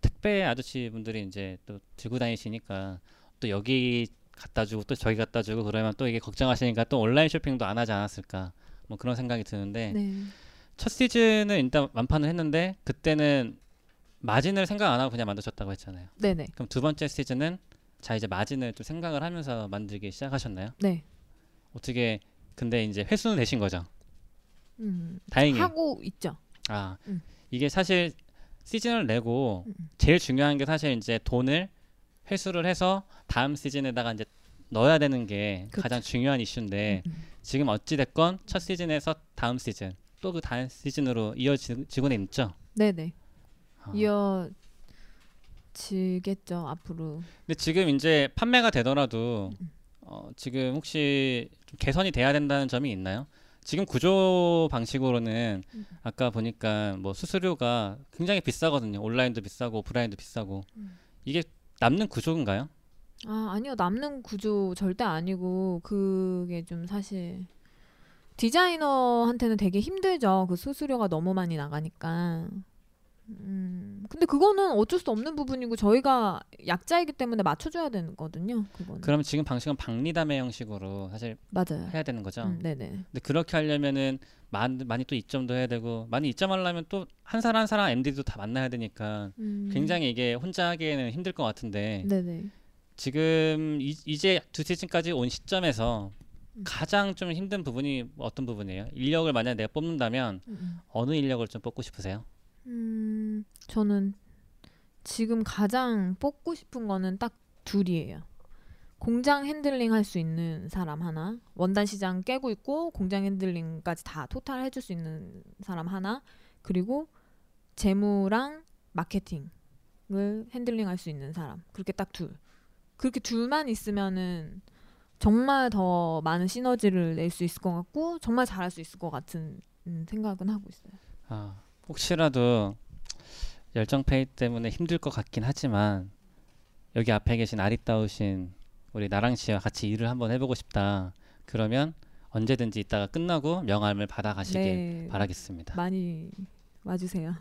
Speaker 2: 택배 아저씨 분들이 이제 또 들고 다니시니까 또 여기 갖다 주고 또 저기 갖다 주고 그러면 또 이게 걱정하시니까 또 온라인 쇼핑도 안 하지 않았을까 뭐 그런 생각이 드는데
Speaker 3: 네.
Speaker 2: 첫 시즌은 일단 완판을 했는데 그때는 마진을 생각 안 하고 그냥 만드셨다고 했잖아요.
Speaker 3: 네네.
Speaker 2: 그럼 두 번째 시즌은 자 이제 마진을 좀 생각을 하면서 만들기 시작하셨나요?
Speaker 3: 네.
Speaker 2: 어떻게 근데 이제 회수는 되신 거죠?
Speaker 3: 음,
Speaker 2: 다행히
Speaker 3: 하고 있죠.
Speaker 2: 아
Speaker 3: 음.
Speaker 2: 이게 사실 시즌을 내고
Speaker 3: 음, 음.
Speaker 2: 제일 중요한 게 사실 이제 돈을 회수를 해서 다음 시즌에다가 이제 넣어야 되는 게
Speaker 3: 그쵸.
Speaker 2: 가장 중요한 이슈인데
Speaker 3: 음, 음.
Speaker 2: 지금 어찌 됐건 첫 시즌에서 다음 시즌 또 그 다음 시즌으로 이어지고는 있죠.
Speaker 3: 네네.
Speaker 2: 아.
Speaker 3: 이어지겠죠 앞으로.
Speaker 2: 근데 지금 이제 판매가 되더라도
Speaker 3: 음.
Speaker 2: 어, 지금 혹시 좀 개선이 돼야 된다는 점이 있나요? 지금 구조 방식으로는
Speaker 3: 음.
Speaker 2: 아까 보니까 뭐 수수료가 굉장히 비싸거든요. 온라인도 비싸고 오프라인도 비싸고
Speaker 3: 음.
Speaker 2: 이게 남는 구조인가요?
Speaker 3: 아 아니요 남는 구조 절대 아니고 그게 좀 사실 디자이너한테는 되게 힘들죠. 그 수수료가 너무 많이 나가니까. 음 근데 그거는 어쩔 수 없는 부분이고 저희가 약자이기 때문에 맞춰줘야 되거든요. 그거는
Speaker 2: 그러면 지금 방식은 박리담회 형식으로 사실
Speaker 3: 맞아요.
Speaker 2: 해야 되는 거죠.
Speaker 3: 음, 네네.
Speaker 2: 근데 그렇게 하려면은 많이, 많이 또 이점도 해야 되고 많이 이점하려면 또 한 사람 한 사람 MD도 다 만나야 되니까
Speaker 3: 음,
Speaker 2: 굉장히 이게 혼자 하기에는 힘들 것 같은데
Speaker 3: 네네.
Speaker 2: 지금 이, 이제 두 시즌까지 온 시점에서
Speaker 3: 음.
Speaker 2: 가장 좀 힘든 부분이 어떤 부분이에요? 인력을 만약 내가 뽑는다면
Speaker 3: 음, 음.
Speaker 2: 어느 인력을 좀 뽑고 싶으세요?
Speaker 3: 음, 저는 지금 가장 뽑고 싶은 거는 딱 둘이에요. 공장 handling 할 수 있는 사람 하나, 원단 시장 꿰고 있고 공장 handling까지 다 total 해줄 수 있는 사람 하나, 그리고 재무랑 마케팅을 handling 할 수 있는 사람. 그렇게 딱 둘. 그렇게 둘만 있으면은 정말 더 많은 시너지를 낼 수 있을 것 같고 정말 잘할 수 있을 것 같은 음, 생각은 하고 있어요.
Speaker 2: 아, 혹시라도 열정페이 때문에 힘들 것 같긴 하지만 여기 앞에 계신 아리따우신 우리 나랑 씨와 같이 일을 한번 해보고 싶다. 그러면 언제든지 이따가 끝나고 명함을 받아가시길
Speaker 3: 네,
Speaker 2: 바라겠습니다.
Speaker 3: 많이 와주세요.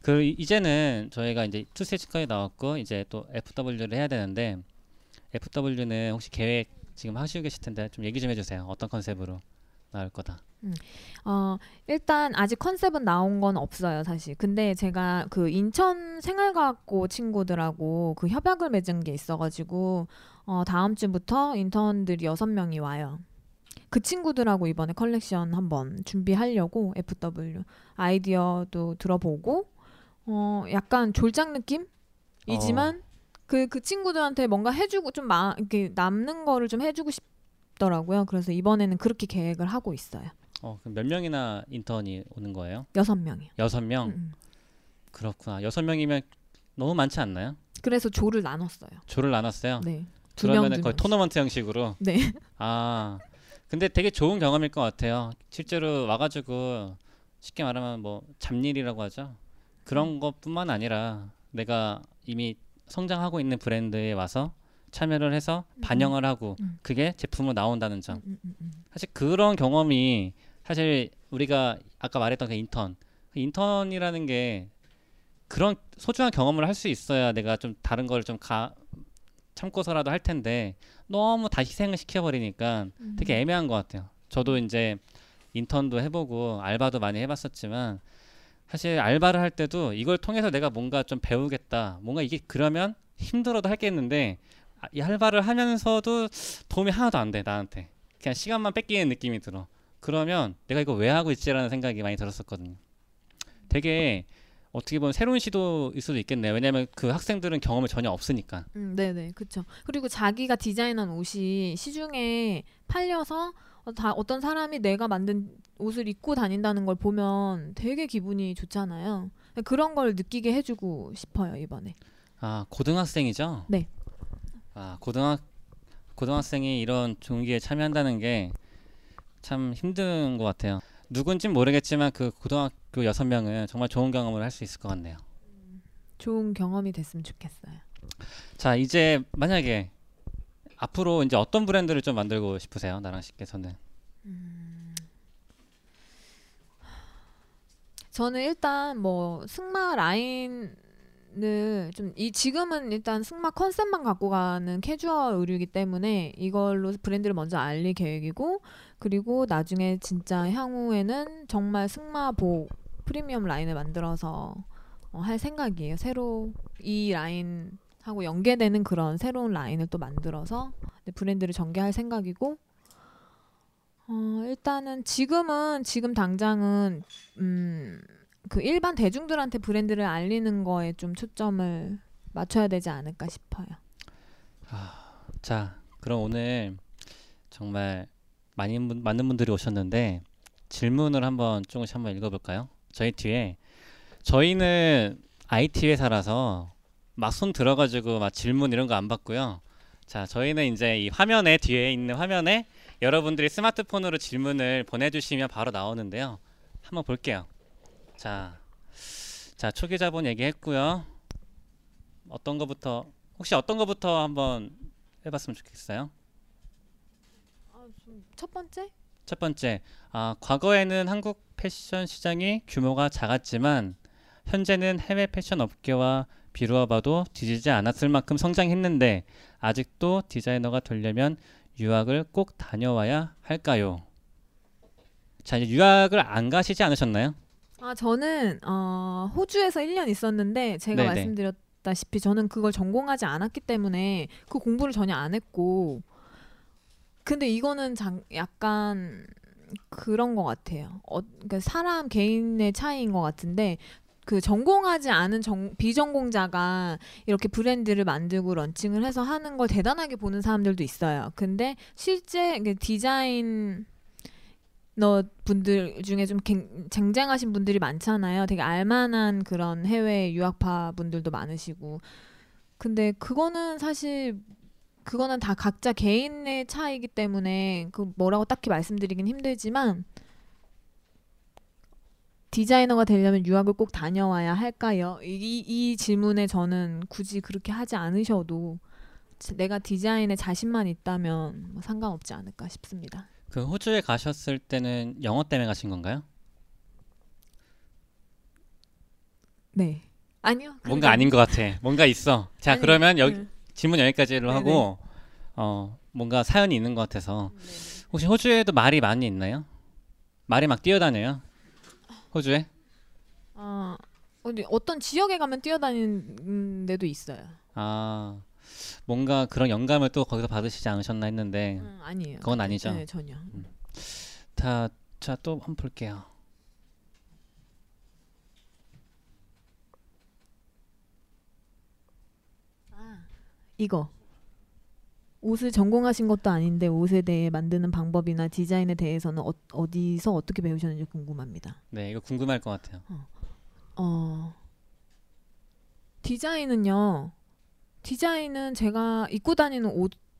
Speaker 2: 그 이- 이제는 저희가 이제 투스테이지까지 나왔고 이제 또 FW를 해야 되는데 FW는 혹시 계획 지금 하시고 계실 텐데 좀 얘기 좀 해주세요. 어떤 컨셉으로 나올 거다.
Speaker 3: 어, 일단 아직 컨셉은 나온 건 없어요, 사실. 근데 제가 그 인천 생활과학고 친구들하고 그 협약을 맺은 게 있어가지고 어, 다음 주부터 인턴들이 여섯 명이 와요. 그 친구들하고 이번에 컬렉션 한번 준비하려고 FW 아이디어도 들어보고 어, 약간 졸작 느낌 이지만 그, 그 친구들한테 뭔가 해주고 좀 마, 이렇게 남는 거를 좀 해주고 싶 더라고요. 그래서 이번에는 그렇게 계획을 하고 있어요.
Speaker 2: 어, 그럼 몇 명이나 인턴이 오는 거예요?
Speaker 3: 여섯 명이요.
Speaker 2: 여섯 명.
Speaker 3: 음, 음.
Speaker 2: 그렇구나. 여섯 명이면 너무 많지 않나요?
Speaker 3: 그래서 조를 나눴어요.
Speaker 2: 조를 나눴어요.
Speaker 3: 네. 두
Speaker 2: 거의
Speaker 3: 명씩.
Speaker 2: 토너먼트 형식으로.
Speaker 3: 네.
Speaker 2: 아, 근데 되게 좋은 경험일 것 같아요. 실제로 와가지고 쉽게 말하면 뭐 잡일이라고 하죠. 그런 것뿐만 아니라 내가 이미 성장하고 있는 브랜드에 와서 참여를 해서 반영을 하고
Speaker 3: 음.
Speaker 2: 그게 제품으로 나온다는 점.
Speaker 3: 음, 음, 음.
Speaker 2: 사실 그런 경험이 사실 우리가 아까 말했던 그 인턴, 그 인턴이라는 게 그런 소중한 경험을 할 수 있어야 내가 좀 다른 걸 좀 가 참고서라도 할 텐데 너무 다 희생을 시켜버리니까
Speaker 3: 음.
Speaker 2: 되게 애매한 것 같아요. 저도 이제 인턴도 해보고 알바도 많이 해봤었지만 사실 알바를 할 때도 이걸 통해서 내가 뭔가 좀 배우겠다. 뭔가 이게 그러면 힘들어도 할겠는데 아, 이 알바를 하면서도 도움이 하나도 안 돼 나한테. 그냥 시간만 뺏기는 느낌이 들어. 그러면 내가 이거 왜 하고 있지라는 생각이 많이 들었었거든요. 되게 어떻게 보면 새로운 시도일 수도 있겠네요. 왜냐하면 그 학생들은 경험이 전혀 없으니까.
Speaker 3: 음, 네네, 그렇죠. 그리고 자기가 디자인한 옷이 시중에 팔려서 어, 다 어떤 사람이 내가 만든 옷을 입고 다닌다는 걸 보면 되게 기분이 좋잖아요. 그런 걸 느끼게 해주고 싶어요 이번에.
Speaker 2: 아 고등학생이죠?
Speaker 3: 네.
Speaker 2: 아 고등학 고등학생이 이런 종기에 참여한다는 게 참 힘든 것 같아요. 누군진 모르겠지만 그 고등학교 여섯 명은 정말 좋은 경험을 할 수 있을 것 같네요.
Speaker 3: 좋은 경험이 됐으면 좋겠어요.
Speaker 2: 자 이제 만약에 앞으로 이제 어떤 브랜드를 좀 만들고 싶으세요, 나랑 씨께서는?
Speaker 3: 저는 일단 뭐 승마 라인 을좀이 지금은 일단 승마 컨셉만 갖고 가는 캐주얼 의류이기 때문에 이걸로 브랜드를 먼저 알릴 계획이고 그리고 나중에 진짜 향후에는 정말 승마복 프리미엄 라인을 만들어서 어, 할 생각이에요. 새로 이 라인 하고 연계되는 그런 새로운 라인을 또 만들어서 네, 브랜드를 전개할 생각이고 어, 일단은 지금은 지금 당장은 음, 그 일반 대중들한테 브랜드를 알리는 거에 좀 초점을 맞춰야 되지 않을까 싶어요.
Speaker 2: 자, 그럼 오늘 정말 많이 분, 많은 분들이 오셨는데 질문을 한번 조금씩 한번 읽어볼까요? 저희 뒤에 저희는 IT 회사라서 막 손 들어가지고 막 질문 이런 거 안 받고요. 자, 저희는 이제 이 화면에 뒤에 있는 화면에 여러분들이 스마트폰으로 질문을 보내주시면 바로 나오는데요. 한번 볼게요. 자, 자 초기 자본 얘기했고요. 어떤 거부터 혹시 어떤 거부터 한번 해봤으면 좋겠어요.
Speaker 3: 첫 번째?
Speaker 2: 첫 번째, 아, 과거에는 한국 패션 시장이 규모가 작았지만 현재는 해외 패션 업계와 비교해 봐도 뒤지지 않았을 만큼 성장했는데 아직도 디자이너가 되려면 유학을 꼭 다녀와야 할까요? 자, 이제 유학을 안 가시지 않으셨나요?
Speaker 3: 아 저는 어, 호주에서 1년 있었는데 제가
Speaker 2: 네네.
Speaker 3: 말씀드렸다시피 저는 그걸 전공하지 않았기 때문에 그 공부를 전혀 안 했고 근데 이거는 장, 약간 그런 것 같아요. 어, 그러니까 사람 개인의 차이인 것 같은데 그 전공하지 않은 정, 비전공자가 이렇게 브랜드를 만들고 런칭을 해서 하는 걸 대단하게 보는 사람들도 있어요. 근데 실제 디자인 너 분들 중에 좀 갱- 쟁쟁하신 분들이 많잖아요. 되게 알만한 그런 해외 유학파 분들도 많으시고. 근데 그거는 사실 그거는 다 각자 개인의 차이기 때문에 그 뭐라고 딱히 말씀드리긴 힘들지만 디자이너가 되려면 유학을 꼭 다녀와야 할까요? 이, 이 질문에 저는 굳이 그렇게 하지 않으셔도 내가 디자인에 자신만 있다면 뭐 상관없지 않을까 싶습니다.
Speaker 2: 그 호주에 가셨을 때는 영어 때문에 가신 건가요?
Speaker 3: 네. 아니요.
Speaker 2: 뭔가 아닌 것 같아. 뭔가 있어. 자,
Speaker 3: 아니,
Speaker 2: 그러면 여기
Speaker 3: 음.
Speaker 2: 질문 여기까지로
Speaker 3: 네네.
Speaker 2: 하고 어 뭔가 사연이 있는 것 같아서 혹시 호주에도 말이 많이 있나요? 말이 막 뛰어다녀요? 호주에?
Speaker 3: 아, 어디 어떤 지역에 가면 뛰어다니는 데도 있어요.
Speaker 2: 아 뭔가 그런 영감을 또 거기서 받으시지 않으셨나 했는데
Speaker 3: 음, 아니에요.
Speaker 2: 그건 아니죠.
Speaker 3: 네, 전혀.
Speaker 2: 자, 자또 한번 볼게요.
Speaker 3: 이거 옷을 전공하신 것도 아닌데 옷에 대해 만드는 방법이나 디자인에 대해서는 어, 어디서 어떻게 배우셨는지 궁금합니다.
Speaker 2: 네, 이거 궁금할 것 같아요.
Speaker 3: 어 디자인은요. 디자인은 제가 입고 다니는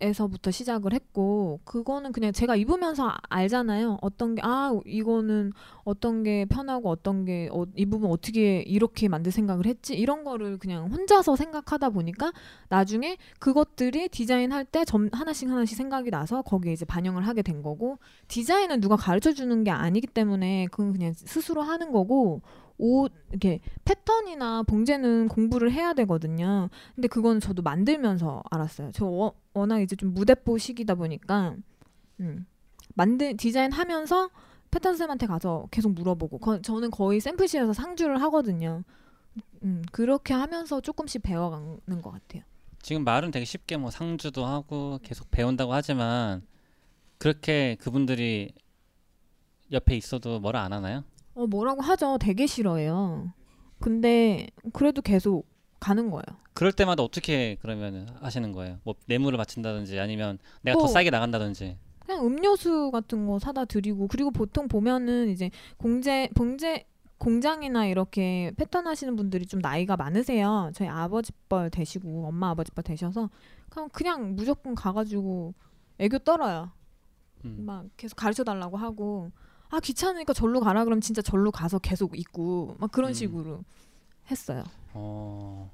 Speaker 3: 옷에서부터 시작을 했고 그거는 그냥 제가 입으면서 아- 알잖아요. 어떤 게 아 이거는 어떤 게 편하고 어떤 게 어, 이 부분 어떻게 이렇게 만들 생각을 했지 이런 거를 그냥 혼자서 생각하다 보니까 나중에 그것들이 디자인할 때 점 하나씩 하나씩 생각이 나서 거기에 이제 반영을 하게 된 거고 디자인은 누가 가르쳐 주는 게 아니기 때문에 그건 그냥 스스로 하는 거고 옷 이렇게 패턴이나 봉제는 공부를 해야 되거든요. 근데 그건 저도 만들면서 알았어요. 저 워, 워낙 이제 좀 무대포 시기다 보니까 음. 만들 디자인 하면서 패턴 쌤한테 가서 계속 물어보고 거, 저는 거의 샘플실에서 상주를 하거든요. 음, 그렇게 하면서 조금씩 배워가는 것 같아요.
Speaker 2: 지금 말은 되게 쉽게 뭐 상주도 하고 계속 배운다고 하지만 그렇게 그분들이 옆에 있어도 뭐라 안 하나요?
Speaker 3: 어, 뭐라고 하죠. 되게 싫어해요. 근데 그래도 계속 가는 거예요.
Speaker 2: 그럴 때마다 어떻게 그러면 하시는 거예요? 뭐 뇌물을 바친다든지 아니면 내가 더
Speaker 3: 뭐,
Speaker 2: 싸게 나간다든지.
Speaker 3: 그냥 음료수 같은 거 사다 드리고 그리고 보통 보면은 이제 공제 봉제 공장이나 이렇게 패턴 하시는 분들이 좀 나이가 많으세요. 저희 아버지 뻘 되시고 엄마 아버지 뻘 되셔서 그냥 그냥 무조건 가가지고 애교 떨어요.
Speaker 2: 음.
Speaker 3: 막 계속 가르쳐 달라고 하고 아 귀찮으니까 절로 가라 그럼 진짜 절로 가서 계속 있고 막 그런
Speaker 2: 음.
Speaker 3: 식으로 했어요.
Speaker 2: 어.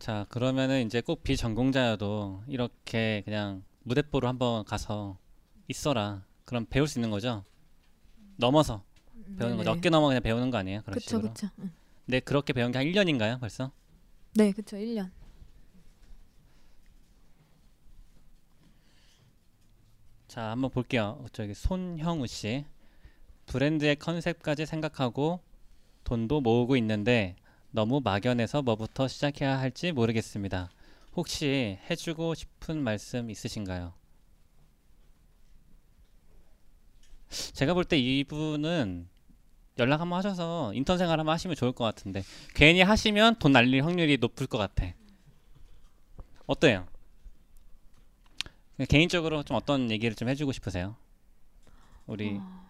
Speaker 2: 자, 그러면은 이제 꼭 비전공자여도 이렇게 그냥 무대뽀로 한번 가서 있어라. 그럼 배울 수 있는 거죠? 넘어서 배우는 거죠. 어깨 넘어 그냥 배우는 거 아니에요? 그런
Speaker 3: 그쵸
Speaker 2: 식으로.
Speaker 3: 그쵸. 응.
Speaker 2: 근데 그렇게 배운 게 한 1년인가요, 벌써?
Speaker 3: 네 그쵸 1년.
Speaker 2: 자, 한번 볼게요. 저기 손형우 씨. 브랜드의 컨셉까지 생각하고 돈도 모으고 있는데 너무 막연해서 뭐부터 시작해야 할지 모르겠습니다. 혹시 해주고 싶은 말씀 있으신가요? 제가 볼 때 이분은 연락 한번 하셔서 인턴 생활 한번 하시면 좋을 것 같은데 괜히 하시면 돈 날릴 확률이 높을 것 같아. 어때요? 개인적으로 좀 어떤 얘기를 좀 해주고 싶으세요? 우리
Speaker 3: 아,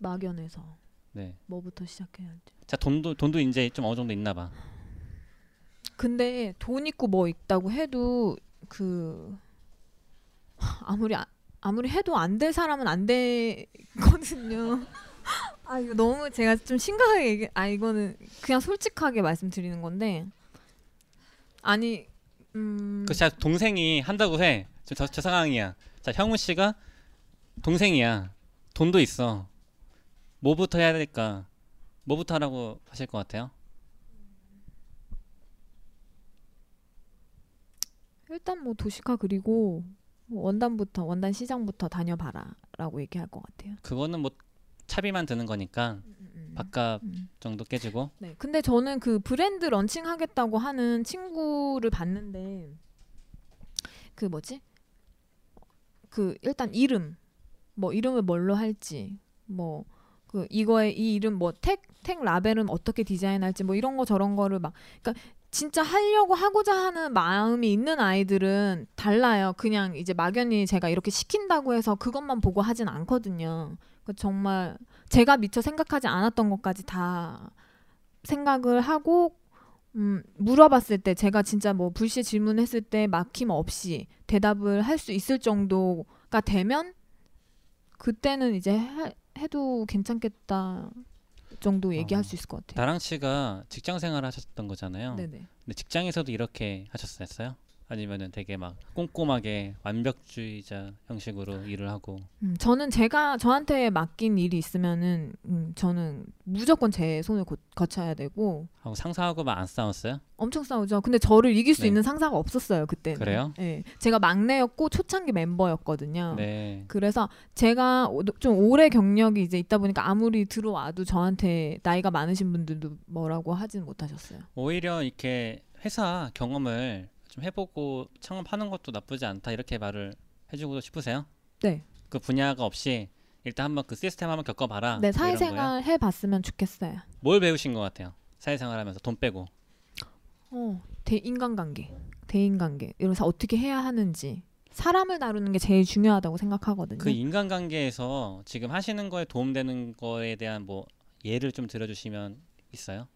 Speaker 3: 막연해서
Speaker 2: 네.
Speaker 3: 뭐부터 시작해야 할지.
Speaker 2: 자 돈도 돈도 이제 좀 어느 정도 있나 봐.
Speaker 3: 근데 돈 있고 뭐 있다고 해도 그 아무리 아, 아무리 해도 안 될 사람은 안 되거든요. 아 이거 너무 제가 좀 심각하게 얘기 아 이거는 그냥 솔직하게 말씀드리는 건데 아니
Speaker 2: 음그 제가 동생이 한다고 해. 지금 저, 저 상황이야. 자 형우 씨가 동생이야. 돈도 있어. 뭐부터 해야 될까? 뭐부터 하라고 하실 것 같아요?
Speaker 3: 일단 뭐 도시카 그리고 뭐 원단부터 원단 시장부터 다녀봐라라고 얘기할 것 같아요.
Speaker 2: 그거는 뭐 차비만 드는 거니까
Speaker 3: 음.
Speaker 2: 밥값
Speaker 3: 음.
Speaker 2: 정도 깨지고
Speaker 3: 네. 근데 저는 그 브랜드 런칭 하겠다고 하는 친구를 봤는데 그 뭐지? 그 일단 이름 뭐 이름을 뭘로 할지 뭐 그 이거에 이 이름 뭐 택 택 라벨은 어떻게 디자인할지 뭐 이런 거 저런 거를 막 그러니까 진짜 하려고 하고자 하는 마음이 있는 아이들은 달라요. 그냥 이제 막연히 제가 이렇게 시킨다고 해서 그것만 보고 하진 않거든요. 그 정말 제가 미처 생각하지 않았던 것까지 다 생각을 하고 음, 물어봤을 때 제가 진짜 뭐 불시에 질문했을 때 막힘 없이 대답을 할 수 있을 정도가 되면 그때는 이제 해, 해도 괜찮겠다 정도 얘기할
Speaker 2: 어.
Speaker 3: 수 있을 것 같아요.
Speaker 2: 다랑 씨가 직장 생활 하셨던 거잖아요.
Speaker 3: 네네.
Speaker 2: 근데 직장에서도 이렇게 하셨었어요? 아니면은 되게 막 꼼꼼하게 완벽주의자 형식으로 일을 하고
Speaker 3: 음, 저는 제가 저한테 맡긴 일이 있으면은 음, 저는 무조건 제 손을 거, 거쳐야 되고
Speaker 2: 하고 상사하고 막 안 싸웠어요?
Speaker 3: 엄청 싸우죠. 근데 저를 이길 수
Speaker 2: 네.
Speaker 3: 있는 상사가 없었어요 그때는.
Speaker 2: 그래요?
Speaker 3: 예, 제가 막내였고 초창기 멤버였거든요.
Speaker 2: 네.
Speaker 3: 그래서 제가 오- 좀 오래 경력이 이제 있다 보니까 아무리 들어와도 저한테 나이가 많으신 분들도 뭐라고 하진 못하셨어요.
Speaker 2: 오히려 이렇게 회사 경험을 좀 해보고 창업하는 것도 나쁘지 않다 이렇게 말을 해주고 싶으세요?
Speaker 3: 네,
Speaker 2: 그 분야가 없이 일단 한번 그 시스템 한번 겪어봐라.
Speaker 3: 네
Speaker 2: 뭐?
Speaker 3: 사회생활 해봤으면 좋겠어요.
Speaker 2: 뭘 배우신 것 같아요? 사회생활하면서 돈 빼고.
Speaker 3: 어, 대인간관계, 대인관계 이래서 어떻게 해야 하는지 사람을 다루는 게 제일 중요하다고 생각하거든요.
Speaker 2: 그 인간관계에서 지금 하시는 거에 도움되는 거에 대한 뭐 예를 좀 들어주시면 있어요?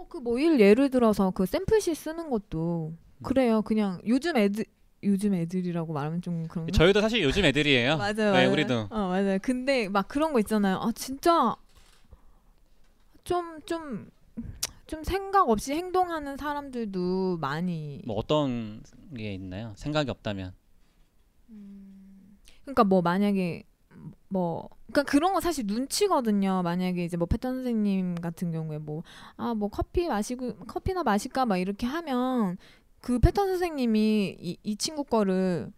Speaker 3: 어, 그 뭐 일 예를 들어서 그 샘플시 쓰는 것도
Speaker 2: 음.
Speaker 3: 그래요. 그냥 요즘 애들 요즘 애들이라고 말하면 좀 그런가?
Speaker 2: 저희도 사실 요즘 애들이에요.
Speaker 3: 맞아요.
Speaker 2: 네,
Speaker 3: 맞아요.
Speaker 2: 우리도.
Speaker 3: 어, 맞아요. 근데 막 그런 거 있잖아요. 아, 진짜 좀 좀 좀 생각 없이 행동하는 사람들도 많이
Speaker 2: 뭐 어떤 게 있나요? 생각이 없다면.
Speaker 3: 그러니까 뭐 만약에 뭐 그러니까 그런 거 사실 눈치거든요. 만약에 이제 뭐 패턴 선생님 같은 경우에 뭐 아 뭐 커피 마시고 커피나 마실까 막 이렇게 하면 그 패턴 선생님이 이, 이 친구 거를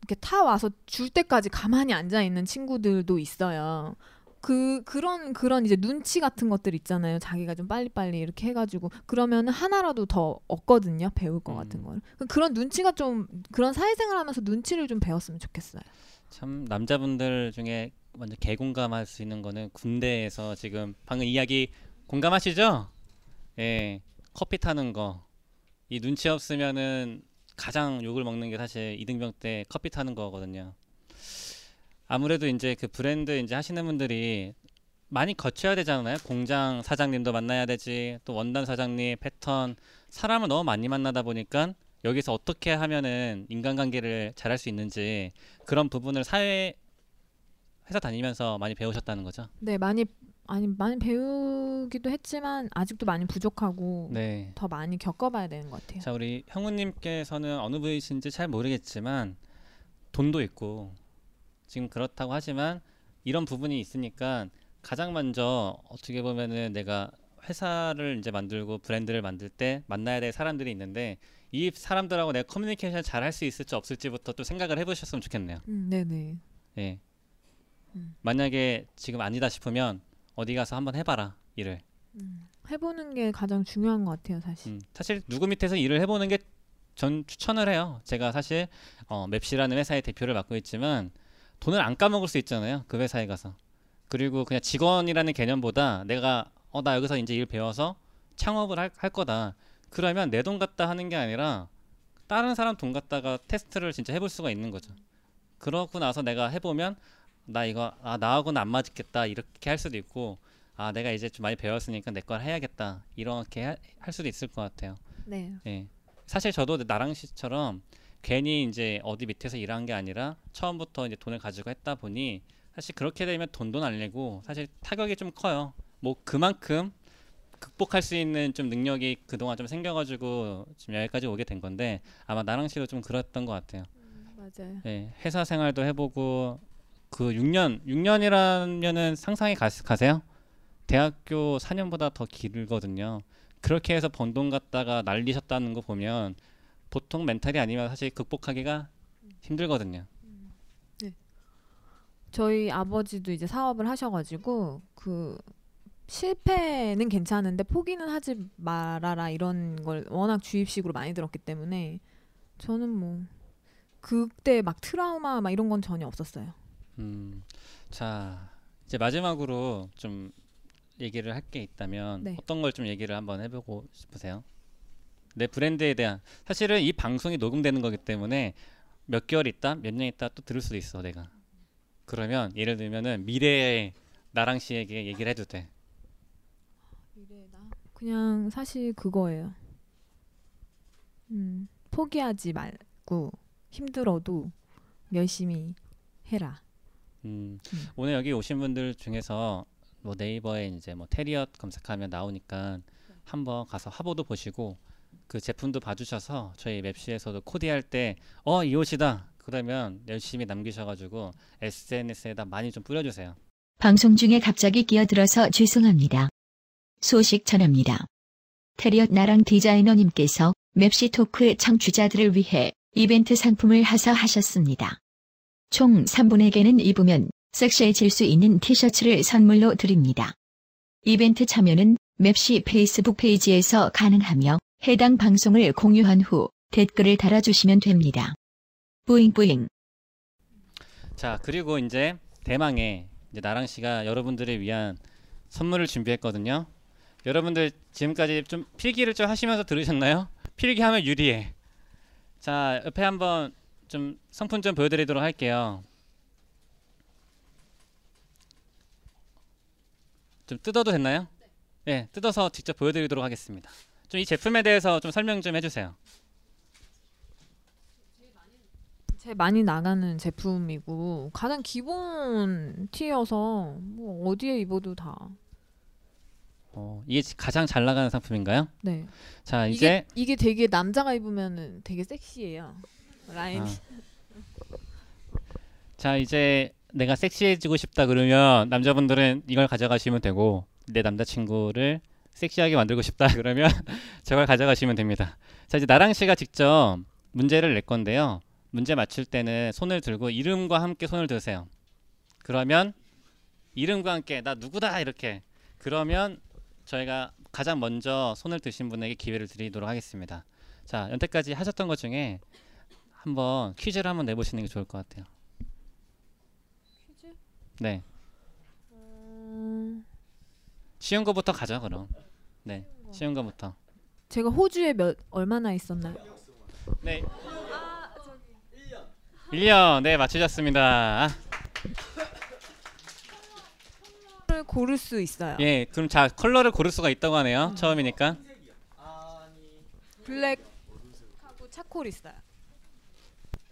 Speaker 3: 이렇게 타 와서 줄 때까지 가만히 앉아 있는 친구들도 있어요. 그 그런 그런 이제 눈치 같은 것들 있잖아요. 자기가 좀 빨리빨리 이렇게 해가지고 그러면 하나라도 더 얻거든요. 배울 것 같은
Speaker 2: 음.
Speaker 3: 걸. 그런 눈치가 좀 그런 사회생활하면서 눈치를 좀 배웠으면 좋겠어요.
Speaker 2: 참 남자분들 중에 완전 개공감할 수 있는 거는 군대에서 지금 방금 이야기 공감하시죠? 예, 커피 타는 거. 이 눈치 없으면은 가장 욕을 먹는 게 사실 이등병 때 커피 타는 거거든요. 아무래도 이제 그 브랜드 이제 하시는 분들이 많이 거쳐야 되잖아요. 공장 사장님도 만나야 되지, 또 원단 사장님, 패턴 사람을 너무 많이 만나다 보니까 여기서 어떻게 하면은 인간관계를 잘할 수 있는지 그런 부분을 사회 회사 다니면서 많이 배우셨다는 거죠.
Speaker 3: 네, 많이 아니 많이 배우기도 했지만 아직도 많이 부족하고
Speaker 2: 네.
Speaker 3: 더 많이 겪어봐야 되는 것 같아요.
Speaker 2: 자 우리 형우님께서는 어느 부이신지 잘 모르겠지만 돈도 있고 지금 그렇다고 하지만 이런 부분이 있으니까 가장 먼저 어떻게 보면은 내가 회사를 이제 만들고 브랜드를 만들 때 만나야 될 사람들이 있는데 이 사람들하고 내가 커뮤니케이션 잘 할 수 있을지 없을지부터 또 생각을 해보셨으면 좋겠네요.
Speaker 3: 음, 네네.
Speaker 2: 예.
Speaker 3: 음.
Speaker 2: 만약에 지금 아니다 싶으면 어디 가서 한번 해봐라 일을.
Speaker 3: 해보는 게 가장 중요한 것 같아요, 사실.
Speaker 2: 음, 사실 누구 밑에서 일을 해보는 게 전 추천을 해요. 제가 사실 어, 맵시라는 회사의 대표를 맡고 있지만 돈을 안 까먹을 수 있잖아요. 그 회사에 가서. 그리고 그냥 직원이라는 개념보다 내가 어, 나 여기서 이제 일 배워서 창업을 할, 할 거다. 그러면 내 돈 갖다 하는 게 아니라 다른 사람 돈 갖다가 테스트를 진짜 해볼 수가 있는 거죠. 그러고 나서 내가 해보면 나 이거 아 나하고는 안 맞겠다 이렇게 할 수도 있고 아 내가 이제 좀 많이 배웠으니까 내 걸 해야겠다 이렇게 하- 할 수도 있을 것 같아요.
Speaker 3: 네.
Speaker 2: 예. 사실 저도 나랑 씨처럼 괜히 이제 어디 밑에서 일한 게 아니라 처음부터 이제 돈을 가지고 했다 보니 사실 그렇게 되면 돈도 날리고 사실 타격이 좀 커요. 뭐 그만큼 극복할 수 있는 좀 능력이 그동안 좀 생겨가지고 지금 여기까지 오게 된 건데 아마 나랑 씨도 좀 그랬던 것 같아요.
Speaker 3: 맞아요.
Speaker 2: 예, 회사 생활도 해보고 그 6년, 6년이라면은 상상이 가, 가세요? 대학교 4년보다 더 길거든요. 그렇게 해서 번 돈 갖다가 날리셨다는 거 보면 보통 멘탈이 아니면 사실 극복하기가 힘들거든요.
Speaker 3: 저희 아버지도 이제 사업을 하셔가지고 그 실패는 괜찮은데 포기는 하지 말아라 이런 걸 워낙 주입식으로 많이 들었기 때문에 저는 뭐 그때 막 트라우마 막 이런 건 전혀 없었어요.
Speaker 2: 음, 자 이제 마지막으로 좀 얘기를 할 게 있다면
Speaker 3: 네.
Speaker 2: 어떤 걸 좀 얘기를 한번 해보고 싶으세요? 내 브랜드에 대한 사실은 이 방송이 녹음되는 거기 때문에 몇 개월 있다, 몇 년 있다 또 들을 수도 있어 내가. 그러면 예를 들면은 미래의 나랑 씨에게 얘기를 해도 돼.
Speaker 3: 그냥 사실 그거예요. 음, 포기하지 말고 힘들어도 열심히 해라.
Speaker 2: 음,
Speaker 3: 음.
Speaker 2: 오늘 여기 오신 분들 중에서 뭐 네이버에 이제 뭐 테리엇 검색하면 나오니까 한번 가서 화보도 보시고 그 제품도 봐주셔서 저희 맵시에서도 코디할 때 어 이 옷이다 그러면 열심히 남기셔가지고 SNS에다 많이 좀 뿌려주세요.
Speaker 4: 방송 중에 갑자기 끼어들어서 죄송합니다. 소식 전합니다. 테리엇 나랑 디자이너님께서 맵시 토크 청취자들을 위해 이벤트 상품을 하사하셨습니다. 총 3분에게는 입으면 섹시해질 수 있는 티셔츠를 선물로 드립니다. 이벤트 참여는 맵시 페이스북 페이지에서 가능하며 해당 방송을 공유한 후 댓글을 달아주시면 됩니다. 뿌잉뿌잉
Speaker 2: 자 그리고 이제 대망의 이제 나랑 씨가 여러분들을 위한 선물을 준비했거든요. 여러분들 지금까지 좀 필기를 좀 하시면서 들으셨나요? 필기하면 유리해. 자 옆에 한번 좀 상품 좀 보여드리도록 할게요. 좀 뜯어도 됐나요? 네, 뜯어서 직접 보여드리도록 하겠습니다. 좀 이 제품에 대해서 좀 설명 좀 해주세요.
Speaker 3: 제일 많이 나가는 제품이고 가장 기본 티여서 뭐 어디에 입어도 다.
Speaker 2: 어, 이게 가장 잘 나가는 상품인가요?
Speaker 3: 네.
Speaker 2: 자
Speaker 3: 이게
Speaker 2: 이제
Speaker 3: 이게 되게 남자가 입으면은 되게 섹시해요. 라인.
Speaker 2: 아. 자 이제 내가 섹시해지고 싶다 그러면 남자분들은 이걸 가져가시면 되고 내 남자친구를 섹시하게 만들고 싶다 그러면 저걸 가져가시면 됩니다. 자 이제 나랑 씨가 직접 문제를 낼 건데요. 문제 맞출 때는 손을 들고 이름과 함께 손을 드세요. 그러면 이름과 함께 나 누구다 이렇게 그러면 저희가 가장 먼저 손을 드신 분에게 기회를 드리도록 하겠습니다. 자 여태까지 하셨던 것 중에 한번 퀴즈를 한번 내보시는 게 좋을 것 같아요.
Speaker 3: 퀴즈?
Speaker 2: 네,
Speaker 3: 음,
Speaker 2: 쉬운 거부터 가죠 그럼. 네, 쉬운 거부터.
Speaker 3: 제가 호주에 몇 얼마나 있었나요?
Speaker 2: 네. 1년 네 맞추셨습니다.
Speaker 3: 고를 수 있어요.
Speaker 2: 예, 그럼 자 컬러를 고를 수가 있다고 하네요. 처음이니까.
Speaker 3: 블랙하고 차콜 있어요.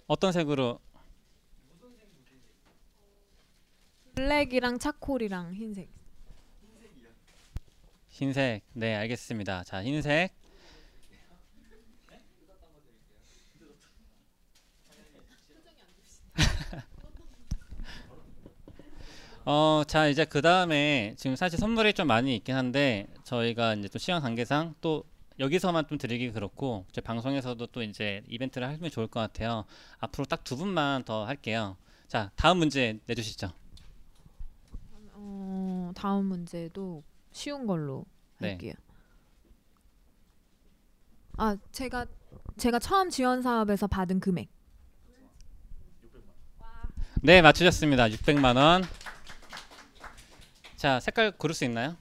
Speaker 2: 어떤 색으로?
Speaker 3: 블랙이랑 차콜이랑 흰색.
Speaker 2: 흰색. 네, 알겠습니다. 자, 흰색. 어, 자, 이제 그 다음에 지금 사실 선물이 좀 많이 있긴 한데 저희가 이제 또 시간 관계상 또 여기서만 좀 드리기 그렇고 제 방송에서도 또 이제 이벤트를 하면 좋을 것 같아요. 앞으로 딱 두 분만 더 할게요. 자, 다음 문제 내주시죠.
Speaker 3: 어, 다음 문제도 쉬운 걸로
Speaker 2: 네.
Speaker 3: 할게요. 아, 제가 제가 처음 지원 사업에서 받은 금액.
Speaker 2: 네, 맞추셨습니다. 600만 원. 자, 색깔 고를 수 있나요?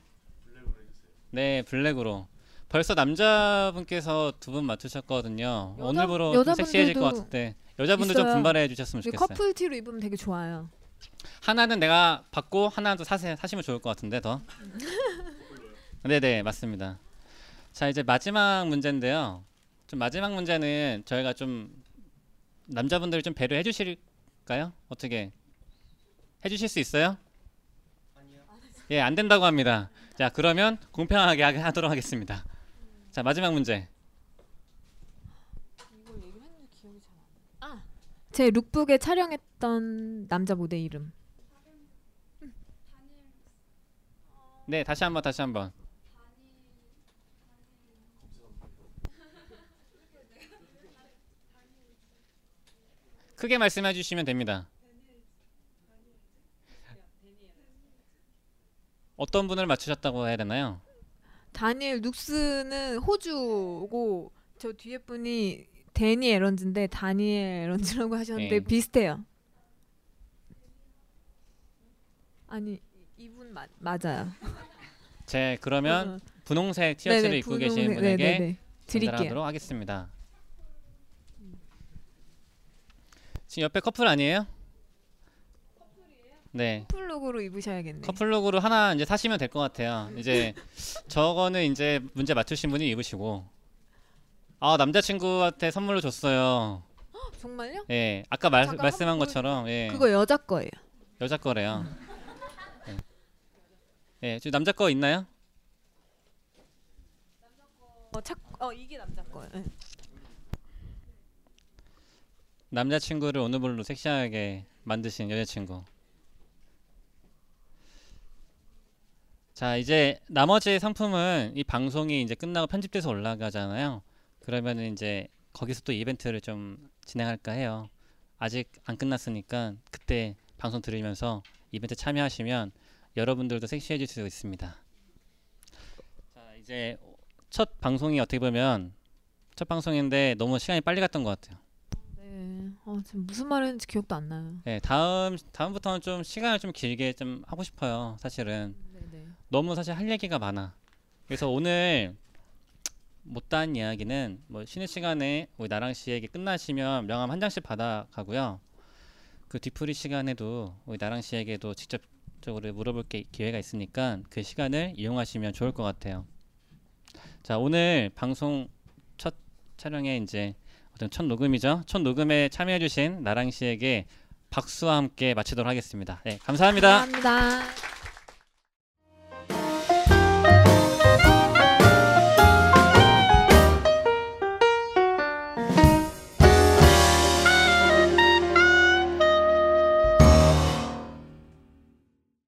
Speaker 2: 네, 블랙으로. 벌써 남자분께서 두 분 맞추셨거든요.
Speaker 3: 여자-
Speaker 2: 오늘부로 좀 섹시해질 것 같은데 여자분들 좀
Speaker 3: 있어요.
Speaker 2: 분발해 주셨으면 좋겠어요.
Speaker 3: 커플 티로 입으면 되게 좋아요.
Speaker 2: 하나는 내가 받고 하나는 또 사세, 사시면 좋을 것 같은데 더. 네네 맞습니다. 자 이제 마지막 문제인데요. 좀 마지막 문제는 저희가 좀 남자분들 좀 배려해 주실까요? 어떻게 해 주실 수 있어요? 예, 안 된다고 합니다. 자 그러면 공평하게 하- 하도록 하겠습니다. 자 마지막 문제.
Speaker 3: 제 룩북에 촬영했던 남자 모델 이름.
Speaker 2: 네 다시 한번 다시 한번. 크게 말씀해 주시면 됩니다. 어떤 분을 맞추셨다고 해야 되나요?
Speaker 3: 다니엘 룩스는 호주고 저 뒤에 분이 데니 에런즈인데 다니엘 에런즈라고 하셨는데
Speaker 2: 예.
Speaker 3: 비슷해요. 아니 이분 맞 맞아요.
Speaker 2: 제 그러면
Speaker 3: 어,
Speaker 2: 분홍색 티셔츠를
Speaker 3: 네네,
Speaker 2: 입고 계신
Speaker 3: 분홍색,
Speaker 2: 분에게
Speaker 3: 네네네. 드릴게요.
Speaker 2: 전달하도록 하겠습니다. 지금 옆에 커플 아니에요? 네.
Speaker 3: 커플룩으로 입으셔야겠네.
Speaker 2: 커플룩으로 하나 이제 사시면 될 것 같아요. 이제 저거는 이제 문제 맞추신 분이 입으시고 아 남자친구한테 선물로 줬어요.
Speaker 3: 정말요?
Speaker 2: 예, 아까 말,
Speaker 3: 잠깐
Speaker 2: 말씀한
Speaker 3: 한번
Speaker 2: 것처럼 예,
Speaker 3: 그거 여자 거예요.
Speaker 2: 여자 거래요. 예, 예, 지금 남자 거 있나요?
Speaker 3: 어, 착, 어 이게 남자 거예요. 네.
Speaker 2: 남자친구를 오늘불로 섹시하게 만드신 여자친구. 자, 이제 나머지 상품은 이 방송이 이제 끝나고 편집돼서 올라가잖아요. 그러면 이제 거기서 또 이벤트를 좀 진행할까 해요. 아직 안 끝났으니까 그때 방송 들으면서 이벤트 참여하시면 여러분들도 섹시해질 수 있습니다. 자, 이제 첫 방송이 어떻게 보면 첫 방송인데 너무 시간이 빨리 갔던 것 같아요.
Speaker 3: 네. 어, 지금 무슨 말 했는지 기억도 안 나요.
Speaker 2: 네, 다음 다음부터는 좀 시간을 좀 길게 좀 하고 싶어요. 사실은. 너무 사실 할 얘기가 많아. 그래서 오늘 못다한 이야기는 뭐 쉬는 시간에 우리 나랑 씨에게 끝나시면 명함 한 장씩 받아 가고요. 그 뒤풀이 시간에도 우리 나랑 씨에게도 직접적으로 물어볼 게 기회가 있으니까 그 시간을 이용하시면 좋을 것 같아요. 자, 오늘 방송 첫 촬영에 이제 어떤 첫 녹음이죠. 첫 녹음에 참여해주신 나랑 씨에게 박수와 함께 마치도록 하겠습니다. 네, 감사합니다.
Speaker 3: 감사합니다.